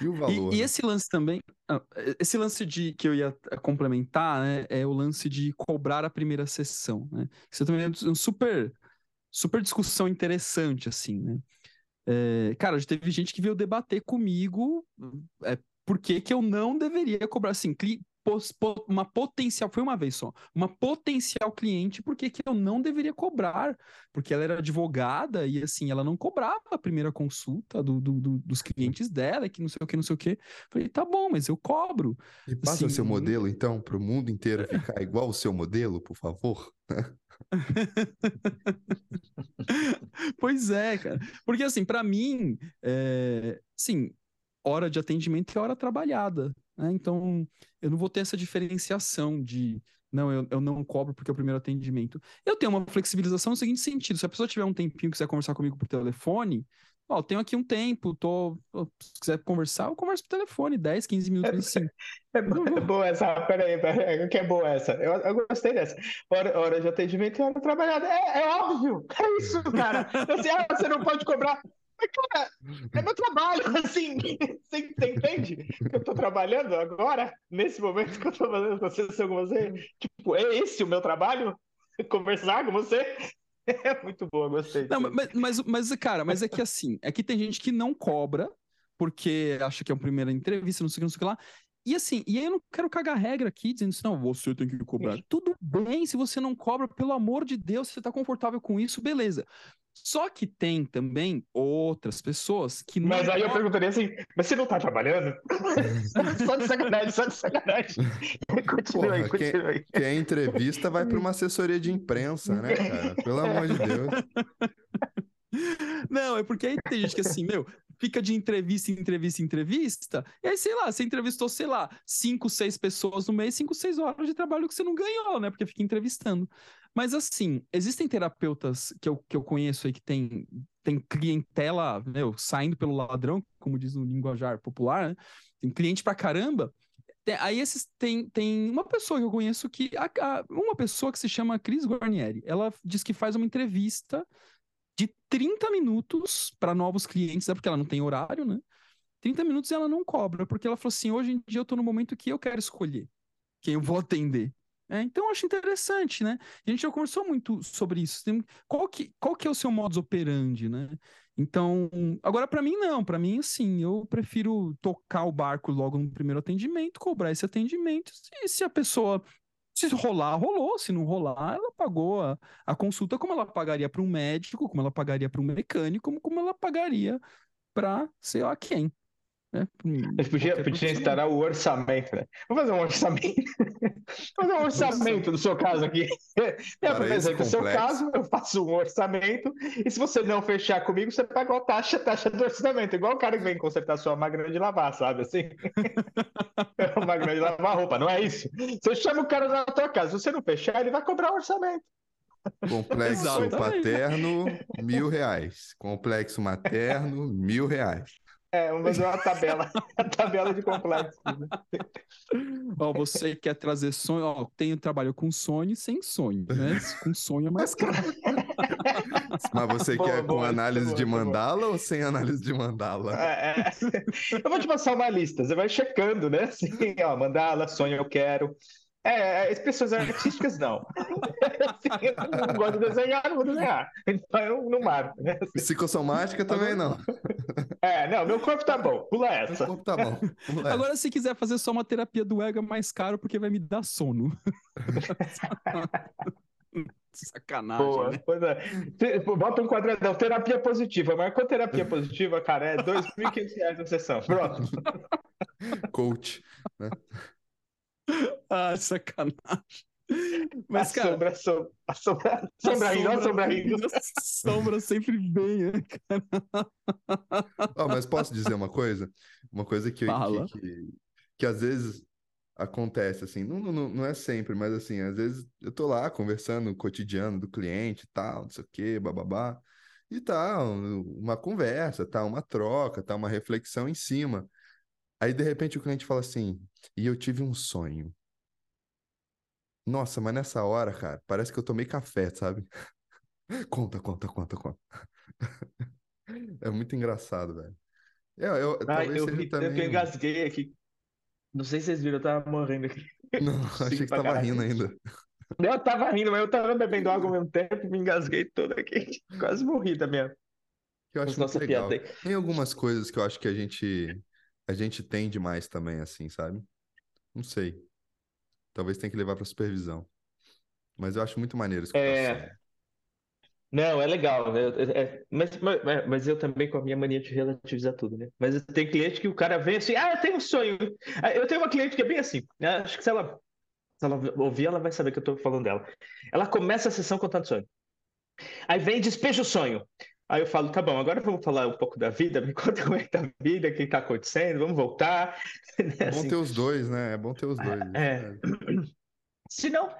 E o valor? E, e né? esse lance também, ah, esse lance de que eu ia complementar, né, é o lance de cobrar a primeira sessão, né? Isso também é um super super discussão interessante, assim, né? É, cara, já teve gente que veio debater comigo é, por que, que eu não deveria cobrar, assim, cli, pos, po, uma potencial, foi uma vez só, uma potencial cliente, por que, que eu não deveria cobrar? Porque ela era advogada e, assim, ela não cobrava a primeira consulta do, do, do dos clientes dela, que não sei o que, não sei o que. Falei, tá bom, mas eu cobro. E passa assim, o seu modelo, então, para o mundo inteiro ficar igual o seu modelo, por favor, [LAUGHS] [LAUGHS] pois é, cara. Porque assim, para mim, é... sim, hora de atendimento é hora trabalhada. Né? Então, eu não vou ter essa diferenciação de não, eu, eu não cobro porque é o primeiro atendimento. Eu tenho uma flexibilização no seguinte sentido: se a pessoa tiver um tempinho e quiser conversar comigo por telefone, Ó, tenho aqui um tempo, tô. Se quiser conversar, eu converso por telefone, 10, 15 minutos assim. É, é boa essa, peraí, peraí, que é boa essa. Eu, eu gostei dessa. Hora, hora de atendimento e hora trabalhada. É, é óbvio, é isso, cara. Assim, ah, você não pode cobrar. Mas, cara, é meu trabalho, [LAUGHS] assim. Você, você entende eu tô trabalhando agora, nesse momento que eu tô fazendo essa sessão com você? Tipo, é esse o meu trabalho? Conversar com você? É [LAUGHS] muito boa, gostei. Não, mas, mas, mas, cara, mas é que assim, é que tem gente que não cobra, porque acha que é uma primeira entrevista, não sei o que, não sei o que lá. E assim, e aí eu não quero cagar regra aqui, dizendo assim, não, você tem que cobrar. Tudo bem se você não cobra, pelo amor de Deus, se você tá confortável com isso, beleza. Só que tem também outras pessoas que não. Mas aí eu perguntaria assim: mas você não tá trabalhando? [LAUGHS] só de sacanagem, só de sacanagem. [LAUGHS] continua aí, continua aí. Quem, quem entrevista vai para uma assessoria de imprensa, né, cara? Pelo amor de Deus. Não, é porque aí tem gente que assim, meu, fica de entrevista em entrevista em entrevista, e aí, sei lá, você entrevistou, sei lá, cinco, seis pessoas no mês, cinco, seis horas de trabalho que você não ganhou, né? Porque fica entrevistando. Mas assim, existem terapeutas que eu, que eu conheço aí que tem, tem clientela, meu, saindo pelo ladrão, como diz no linguajar popular, né? Tem cliente pra caramba. Aí esses tem, tem uma pessoa que eu conheço que. A, a, uma pessoa que se chama Cris Guarnieri. Ela diz que faz uma entrevista de 30 minutos para novos clientes, é porque ela não tem horário, né? 30 minutos ela não cobra, porque ela falou assim: hoje em dia eu estou no momento que eu quero escolher quem eu vou atender. É, então eu acho interessante, né? A gente já conversou muito sobre isso. Tem, qual, que, qual que é o seu modus operandi, né? Então, agora para mim não, para mim assim, eu prefiro tocar o barco logo no primeiro atendimento, cobrar esse atendimento, e se a pessoa se rolar, rolou. Se não rolar, ela pagou a, a consulta como ela pagaria para um médico, como ela pagaria para um mecânico, como, como ela pagaria para sei lá quem. Né? Mas podia, podia instalar o orçamento, né? Vou fazer um orçamento. [LAUGHS] Vou fazer um orçamento do seu caso aqui. [LAUGHS] O seu caso, eu faço um orçamento, e se você não fechar comigo, você paga a taxa, taxa do orçamento. Igual o cara que vem consertar sua máquina de lavar, sabe? Assim. É [LAUGHS] uma máquina de lavar roupa, não é isso? Você chama o cara na tua casa, se você não fechar, ele vai cobrar o orçamento. Complexo paterno, mil reais. Complexo materno, mil reais. É, vamos fazer uma tabela, [LAUGHS] a tabela de complexos. Né? Ó, você quer trazer sonho, ó, tenho trabalho com sonho e sem sonho, né? [LAUGHS] Com sonho é mais caro. Mas você boa, quer boa, com análise boa, de mandala ou sem análise de mandala? É, é. [LAUGHS] Eu vou te passar uma lista, você vai checando, né? Assim, ó, mandala, sonho eu quero, é, expressões artísticas não. assim, [LAUGHS] eu não gosto de desenhar, não vou desenhar. Então eu não marco. Né? Assim. Psicossomática também não. É, não, meu corpo tá bom, pula essa. Meu corpo tá bom. Pula Agora, essa. se quiser fazer só uma terapia do ego, é mais caro porque vai me dar sono. [LAUGHS] Sacanagem. Boa, né? pois é. Bota um quadradão, terapia positiva. Mas com terapia positiva, cara, é R$ 2.500 a sessão. Pronto. Coach. Né? [LAUGHS] Ah, sacanagem. Mas, a cara, sombra, sombra, a sombra, a sombra, rindo, a sombra rindo. sombra sempre vem, né, cara? Oh, mas posso dizer uma coisa? Uma coisa que, que, que, que, às vezes acontece, assim, não, não, não é sempre, mas assim, às vezes eu tô lá conversando o cotidiano do cliente e tal, não sei o quê, bababá, e tá uma conversa, tá uma troca, tá uma reflexão em cima. Aí, de repente, o cliente fala assim, e eu tive um sonho. Nossa, mas nessa hora, cara, parece que eu tomei café, sabe? [LAUGHS] conta, conta, conta, conta. [LAUGHS] é muito engraçado, velho. Eu, eu, ah, talvez eu, seja também... eu engasguei aqui. Não sei se vocês viram, eu tava morrendo aqui. [LAUGHS] Não, achei que tava rindo ainda. Eu tava rindo, mas eu tava bebendo água ao mesmo tempo, me engasguei todo aqui. Quase morri também. Eu acho muito legal. Tem algumas coisas que eu acho que a gente a gente tem demais também, assim, sabe? Não sei. Talvez tenha que levar para supervisão. Mas eu acho muito maneiro escutar é... Não, é legal. Né? É, é, mas, mas, mas, eu também com a minha mania de relativizar tudo, né? Mas tem cliente que o cara vem assim, ah, eu tenho um sonho. Ah, eu tenho uma cliente que é bem assim. Né? Acho que se ela, se ela ouvir, ela vai saber que eu estou falando dela. Ela começa a sessão contando sonho. Aí vem despeja o sonho. Aí eu falo, tá bom, agora vamos falar um pouco da vida, [LAUGHS] me conta como é que tá a vida, o que tá acontecendo, vamos voltar. [LAUGHS] É bom assim. ter os dois, né? É bom ter os dois. É. é. [CLEARS THROAT] Se não,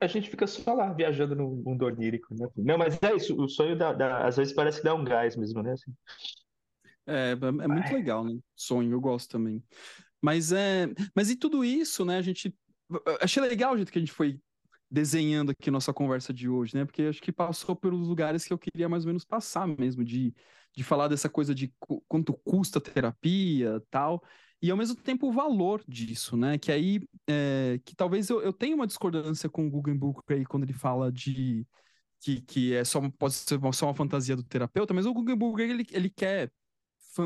a gente fica só lá viajando no mundo onírico, né? Não, mas é isso, o sonho dá, dá, às vezes parece que dá um gás mesmo, né? Assim. É, é muito legal, né? Sonho, eu gosto também. Mas é, mas e tudo isso, né? A gente achei legal o jeito que a gente foi desenhando aqui nossa conversa de hoje, né? Porque acho que passou pelos lugares que eu queria mais ou menos passar mesmo, de, de falar dessa coisa de quanto custa a terapia tal, e ao mesmo tempo o valor disso, né? Que aí, é, que talvez eu, eu tenha uma discordância com o Book aí quando ele fala de que, que é só, pode ser só uma fantasia do terapeuta, mas o Book ele, ele quer,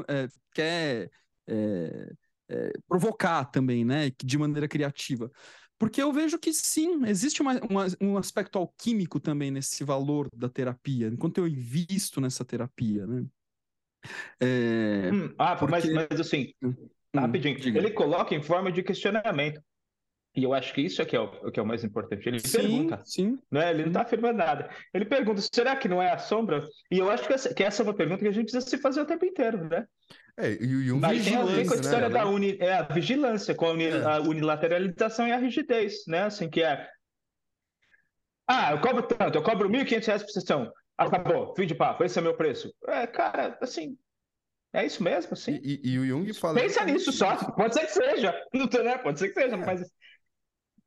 é, quer é, é, provocar também, né? De maneira criativa. Porque eu vejo que sim, existe uma, uma, um aspecto alquímico também nesse valor da terapia, enquanto eu invisto nessa terapia, né? É, hum, ah, porque... mas, mas assim, hum, rapidinho, ele coloca em forma de questionamento. E eu acho que isso é que é o, que é o mais importante. Ele sim, pergunta. Sim. Né? Ele não está afirmando nada. Ele pergunta: será que não é a sombra? E eu acho que essa, que essa é uma pergunta que a gente precisa se fazer o tempo inteiro, né? É, e o Jung Mas tem a ver com a né? história né? da uni, é, a vigilância, com a, uni, é. a, unilateralização e a rigidez, né? Assim, que é. Ah, eu cobro tanto, eu cobro R$ 1.500 por sessão. Acabou, fim de papo, esse é meu preço. É, cara, assim, é isso mesmo, assim. E, e, e o Jung fala. Pensa nisso só, pode ser que seja. Não, né? Pode ser que seja, é. mas.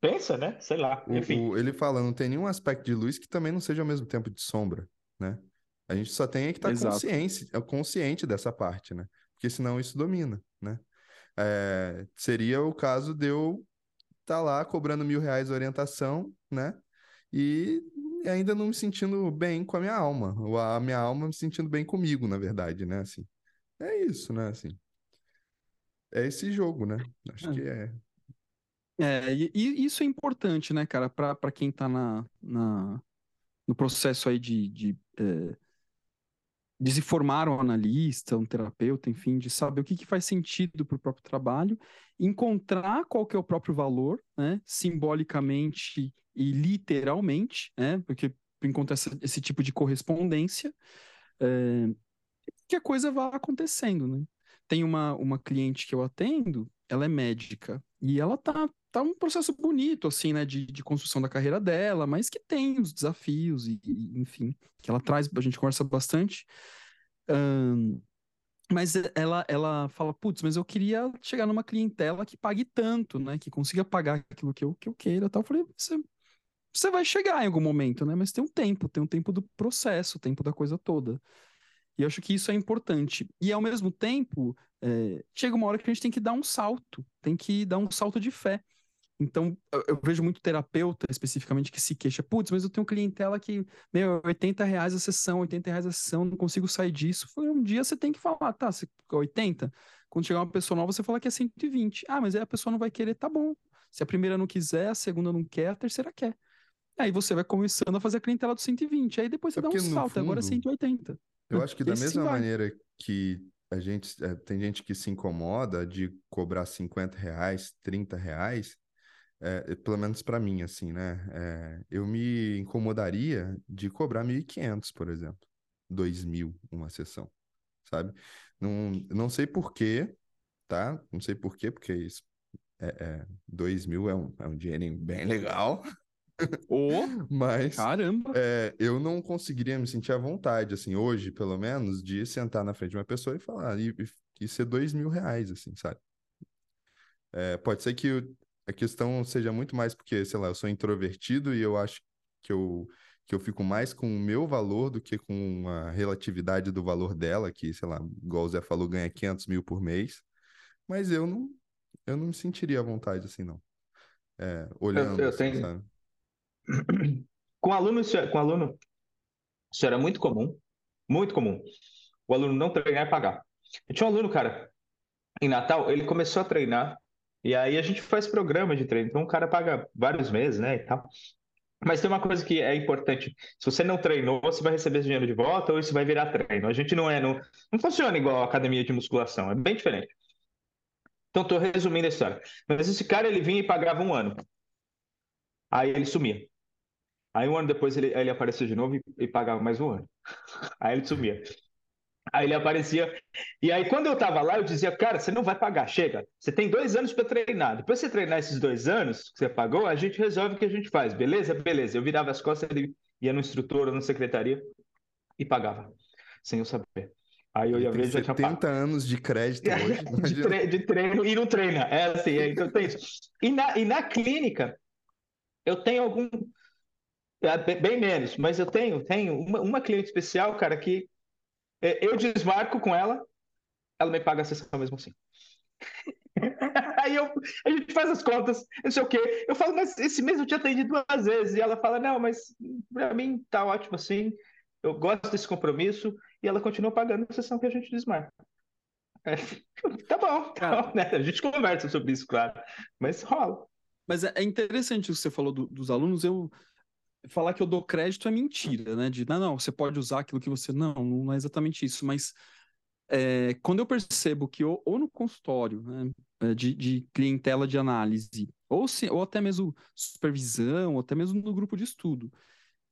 Pensa, né? Sei lá. Enfim. O, ele fala, não tem nenhum aspecto de luz que também não seja ao mesmo tempo de sombra, né? A gente só tem que estar tá consciente, consciente dessa parte, né? Porque senão isso domina, né? É, seria o caso de eu estar tá lá cobrando mil reais de orientação, né? E ainda não me sentindo bem com a minha alma, ou a minha alma me sentindo bem comigo, na verdade, né? Assim, é isso, né? Assim, é esse jogo, né? Acho é. que é. É, e, e, isso é importante, né, cara, para quem tá na, na, no processo aí de, de é, de se formar um analista, um terapeuta, enfim, de saber o que, que faz sentido para o próprio trabalho, encontrar qual que é o próprio valor, né, simbolicamente e literalmente, né, porque encontrar esse, esse tipo de correspondência, é, que a coisa vá acontecendo, né. Tem uma, uma cliente que eu atendo, ela é médica, e ela tá, tá um processo bonito, assim, né, de, de construção da carreira dela, mas que tem os desafios e, e enfim, que ela traz, a gente conversa bastante. Um, mas ela, ela fala, putz, mas eu queria chegar numa clientela que pague tanto, né, que consiga pagar aquilo que eu, que eu queira, tal. Eu falei, você, você vai chegar em algum momento, né, mas tem um tempo, tem um tempo do processo, tempo da coisa toda. E eu acho que isso é importante. E ao mesmo tempo, é, chega uma hora que a gente tem que dar um salto, tem que dar um salto de fé. Então, eu, vejo muito terapeuta especificamente que se queixa, putz, mas eu tenho clientela que, meu, 80 reais a sessão, 80 reais a sessão, não consigo sair disso. Foi um dia você tem que falar, tá, você 80? Quando chegar uma pessoa nova, você fala que é 120. Ah, mas aí a pessoa não vai querer, tá bom. Se a primeira não quiser, a segunda não quer, a terceira quer. Aí você vai começando a fazer a clientela do 120. Aí depois você é dá um salto, fundo, agora é 180. Eu acho que da mesma maneira que a gente é, tem gente que se incomoda de cobrar 50 reais, 30 reais, é, pelo menos para mim, assim, né? É, eu me incomodaria de cobrar 1.500, por exemplo. 2.000 uma sessão, sabe? Não, não sei por quê, tá? Não sei por quê, porque isso, é, é, 2.000 é um, é um dinheirinho bem legal. Oh, [LAUGHS] Mas caramba! É, eu não conseguiria me sentir à vontade, assim, hoje, pelo menos, de sentar na frente de uma pessoa e falar, e, e ser dois mil reais, assim, sabe? É, pode ser que a questão seja muito mais porque, sei lá, eu sou introvertido e eu acho que eu, que eu fico mais com o meu valor do que com a relatividade do valor dela, que, sei lá, igual o Zé falou, ganha 500 mil por mês. Mas eu não, eu não me sentiria à vontade assim, não. É, olhando, eu, eu assim, tenho... sabe? Com aluno, isso é, com aluno, isso era muito comum, muito comum. O aluno não treinar e pagar. Eu tinha um aluno, cara, em Natal, ele começou a treinar, e aí a gente faz programa de treino. Então o cara paga vários meses, né, e tal. Mas tem uma coisa que é importante. Se você não treinou, você vai receber esse dinheiro de volta ou isso vai virar treino. A gente não é, não, não funciona igual a academia de musculação, é bem diferente. Então estou resumindo a história. Mas esse cara ele vinha e pagava um ano. Aí ele sumia. Aí um ano depois ele, ele apareceu de novo e, e pagava mais um ano. [LAUGHS] Aí ele sumia. Aí ele aparecia. E aí, quando eu tava lá, eu dizia, cara, você não vai pagar, chega. Você tem dois anos para treinar. Depois você treinar esses dois anos que você pagou, a gente resolve o que a gente faz, beleza? Beleza. Eu virava as costas, ele ia no instrutor ou na secretaria e pagava, sem eu saber. Aí eu ia ver, já tinha 70 anos de crédito [LAUGHS] hoje. de, tre de, treino e não treina. É assim, é, então tem isso. E na, e na clínica, eu tenho algum. É, bem menos, mas eu tenho, tenho uma, uma cliente especial, cara, que eu desmarco com ela, ela me paga a sessão mesmo assim. [LAUGHS] Aí eu, a gente faz as contas, não sei o quê. Eu falo, mas esse mês eu te atendi duas vezes. E ela fala, não, mas pra mim tá ótimo assim. Eu gosto desse compromisso. E ela continua pagando a sessão que a gente desmarca. É, [LAUGHS] tá bom, tá bom, né? A gente conversa sobre isso, claro. Mas rola. Mas é, é interessante o que você falou do, dos alunos. Eu falar que eu dou crédito é mentira, né? De não, não, você pode usar aquilo que você. Não, não é exatamente isso. Mas é, quando eu percebo que ou, ou no consultório, né, é, de, de, clientela de análise, ou, se, ou até mesmo supervisão, ou até mesmo no grupo de estudo,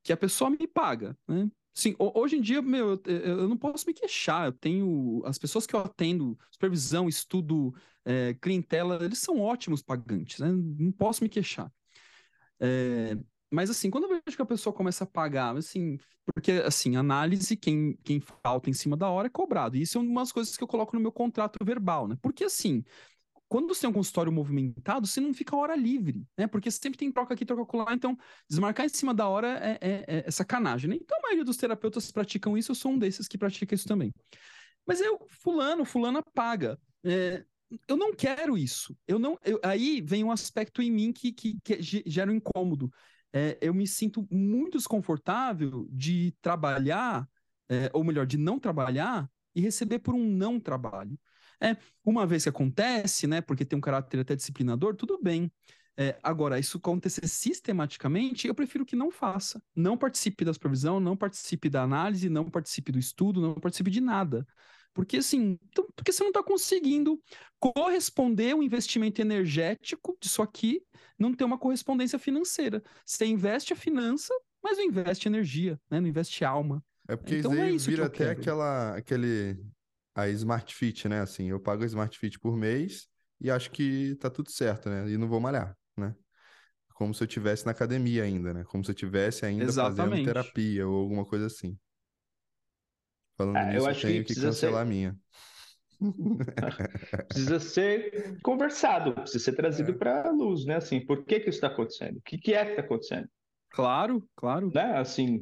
que a pessoa me paga, né? Sim, hoje em dia, meu, eu, eu, não posso me queixar. Eu tenho as pessoas que eu atendo, supervisão, estudo, é, clientela, eles são ótimos pagantes, né? Não posso me queixar. É, mas assim, quando eu vejo que a pessoa começa a pagar, assim, porque assim, análise, quem, quem falta em cima da hora é cobrado. E isso é uma das coisas que eu coloco no meu contrato verbal, né? Porque assim, quando você tem um consultório movimentado, você não fica hora livre, né? Porque sempre tem troca aqui, troca lá. Então, desmarcar em cima da hora é, é, é sacanagem, né? Então, a maioria dos terapeutas praticam isso, eu sou um desses que pratica isso também. Mas eu, fulano, fulana paga. É, eu não quero isso. Eu não. Eu, aí vem um aspecto em mim que, que, que gera um incômodo é, eu me sinto muito desconfortável de trabalhar, é, ou melhor, de não trabalhar e receber por um não trabalho. É, uma vez que acontece, né, porque tem um caráter até disciplinador, tudo bem. É, agora, isso acontecer sistematicamente, eu prefiro que não faça. Não participe da supervisão, não participe da análise, não participe do estudo, não participe de nada. Porque assim, então, porque você não está conseguindo corresponder o investimento energético disso aqui, não tem uma correspondência financeira. Você investe a finança, mas não investe energia, né? não investe alma. É porque então, isso é isso vira até quero. aquela, aquele, a Smart Fit, né? Assim, eu pago a Smart Fit por mês e acho que tá tudo certo, né? E não vou malhar, né? Como se eu tivesse na academia ainda, né? Como se eu tivesse ainda Exatamente. fazendo terapia ou alguma coisa assim. Falando é, nisso, eu, acho eu tenho que, que cancelar ser... a minha. [LAUGHS] precisa ser conversado, precisa ser trazido é. para a luz, né? Assim, por que que isso está acontecendo? O que, que é que está acontecendo? Claro, claro. Né? Assim,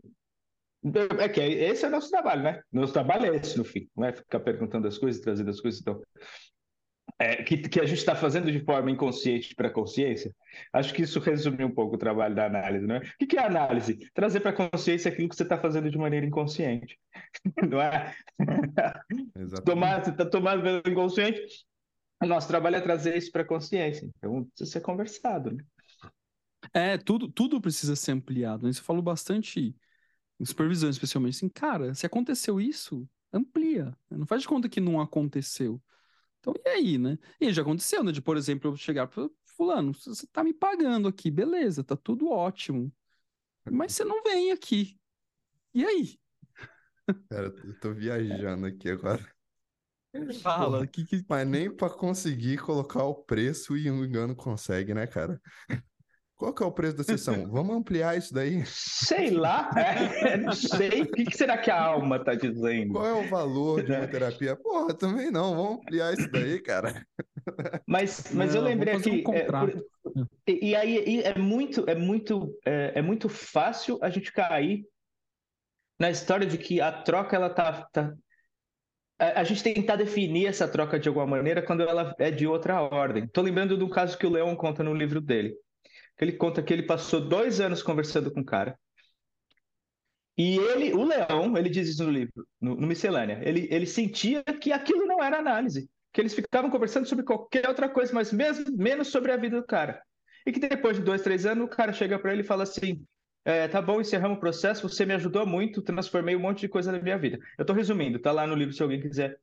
é que esse é o nosso trabalho, né? Nosso trabalho é esse, no fim, não é ficar perguntando as coisas, trazendo as coisas. Então, é, que, que, a gente está fazendo de forma inconsciente para a consciência, acho que isso resume um pouco o trabalho da análise, não é? O que, que é análise? Trazer para a consciência aquilo que você está fazendo de maneira inconsciente, [LAUGHS] não é? Exatamente. Tomar, você está tomando pelo inconsciente, o nosso trabalho é trazer isso para a consciência, então precisa ser conversado, né? É, tudo, tudo precisa ser ampliado. Né? Você falou bastante em supervisão, especialmente assim, cara, se aconteceu isso, amplia. Né? Não faz de conta que não aconteceu. Então, e aí, né? E já aconteceu, né? De, por exemplo, eu chegar para fulano, você tá me pagando aqui, beleza, tá tudo ótimo. Mas você não vem aqui. E aí? Cara, eu tô viajando aqui agora. [LAUGHS] Fala, que, que... Mas nem para conseguir colocar o preço e o engano consegue, né, cara? Qual que é o preço da sessão? [LAUGHS] Vamos ampliar isso daí? Sei lá, é, não sei. O que, será que a alma tá dizendo? Qual é o valor de uma [LAUGHS] terapia? Porra, também não, vamos ampliar isso daí, cara. Mas, mas não, eu lembrei aqui. Um é, por, e, e, aí e é muito, é muito, é, é, muito fácil a gente cair na história de que a troca ela tá, tá a, a gente tentar definir essa troca de alguma maneira quando ela é de outra ordem. Estou lembrando do caso que o Leon conta no livro dele ele conta que ele passou dois anos conversando com o cara. E ele, o Leão, ele diz isso no livro, no, no Miscelânea, ele, ele sentia que aquilo não era análise, que eles ficavam conversando sobre qualquer outra coisa, mas mesmo, menos sobre a vida do cara. E que depois de dois, três anos, o cara chega para ele e fala assim: é, tá bom, encerramos o processo, você me ajudou muito, transformei um monte de coisa na minha vida. Eu estou resumindo, tá lá no livro se alguém quiser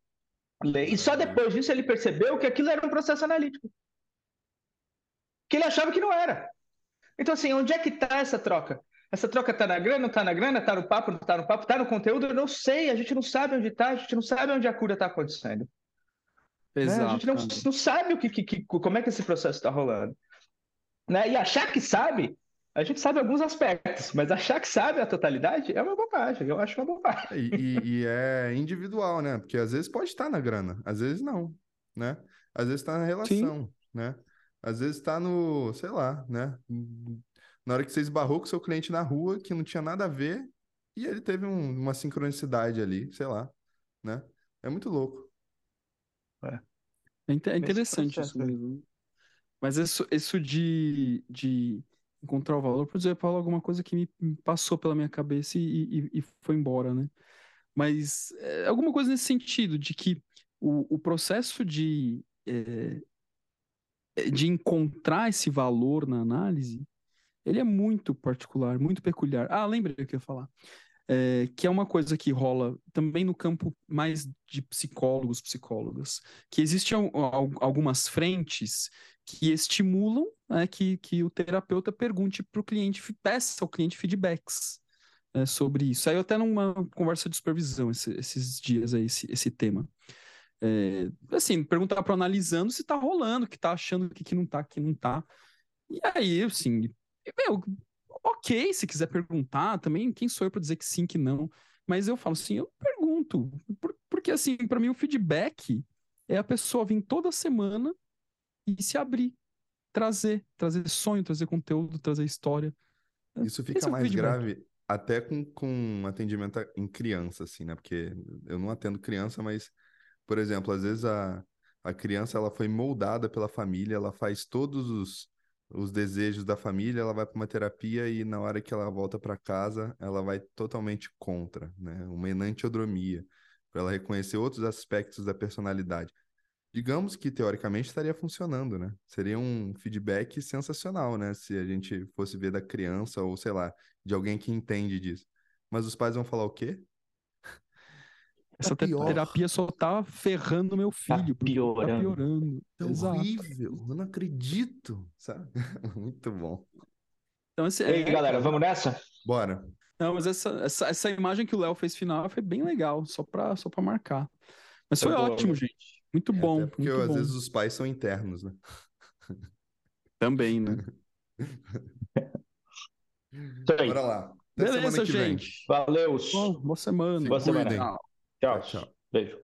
ler. E só depois disso ele percebeu que aquilo era um processo analítico. Que ele achava que não era. Então, assim, onde é que está essa troca? Essa troca está na grana, não está na grana, está no papo, não está no papo, está no conteúdo? Eu não sei, a gente não sabe onde está, a gente não sabe onde a cura está acontecendo. Exato. Né? A gente não, não sabe o que, que, que, como é que esse processo está rolando. Né? E achar que sabe, a gente sabe alguns aspectos, mas achar que sabe a totalidade é uma bobagem, eu acho uma bobagem. E, e, e é individual, né? Porque às vezes pode estar na grana, às vezes não, né? Às vezes está na relação, Sim. né? Às vezes está no, sei lá, né? Na hora que você esbarrou com seu cliente na rua, que não tinha nada a ver, e ele teve um, uma sincronicidade ali, sei lá, né? É muito louco. É, é, é interessante isso mesmo. Mas isso, isso de, de encontrar o valor, por exemplo, Paulo, alguma coisa que me passou pela minha cabeça e, e, e foi embora, né? Mas é, alguma coisa nesse sentido, de que o, o processo de é, de encontrar esse valor na análise, ele é muito particular, muito peculiar. Ah, lembrei o que eu ia falar. É, que é uma coisa que rola também no campo mais de psicólogos, psicólogas, que existem algumas frentes que estimulam né, que, que o terapeuta pergunte para o cliente, peça ao cliente feedbacks é, sobre isso. Aí até numa conversa de supervisão esse, esses dias aí, esse, esse tema. É, assim, perguntar para analisando se tá rolando, que tá achando que, que não tá, que não tá. E aí, assim, meu, ok, se quiser perguntar também, quem sou eu para dizer que sim, que não? Mas eu falo assim, eu pergunto, por, porque assim, para mim o feedback é a pessoa vir toda semana e se abrir, trazer, trazer sonho, trazer conteúdo, trazer história. Isso fica é mais grave até com, com atendimento em criança, assim, né? Porque eu não atendo criança, mas por exemplo, às vezes a, a criança ela foi moldada pela família, ela faz todos os, os desejos da família, ela vai para uma terapia e na hora que ela volta para casa, ela vai totalmente contra, né? Uma enantiodromia, para ela reconhecer outros aspectos da personalidade. Digamos que teoricamente estaria funcionando, né? Seria um feedback sensacional, né? Se a gente fosse ver da criança ou sei lá, de alguém que entende disso. Mas os pais vão falar o quê? Essa tá terapia só tá ferrando meu tá filho. Tá piorando. Tá piorando. É horrível. Eu não acredito. Sabe? [LAUGHS] Muito bom. Então, esse, Ei, é... galera, vamos nessa? Bora. Não, mas essa, essa, essa imagem que o Léo fez final foi bem legal, só pra, só pra marcar. Mas foi, foi ótimo, bom. gente. Muito é, bom. porque muito às bom. vezes os pais são internos, né? Também, né? Bora lá. Até Beleza, gente. Valeu. Bom, boa semana. Boa semana. Tchau, tchau. Beijo.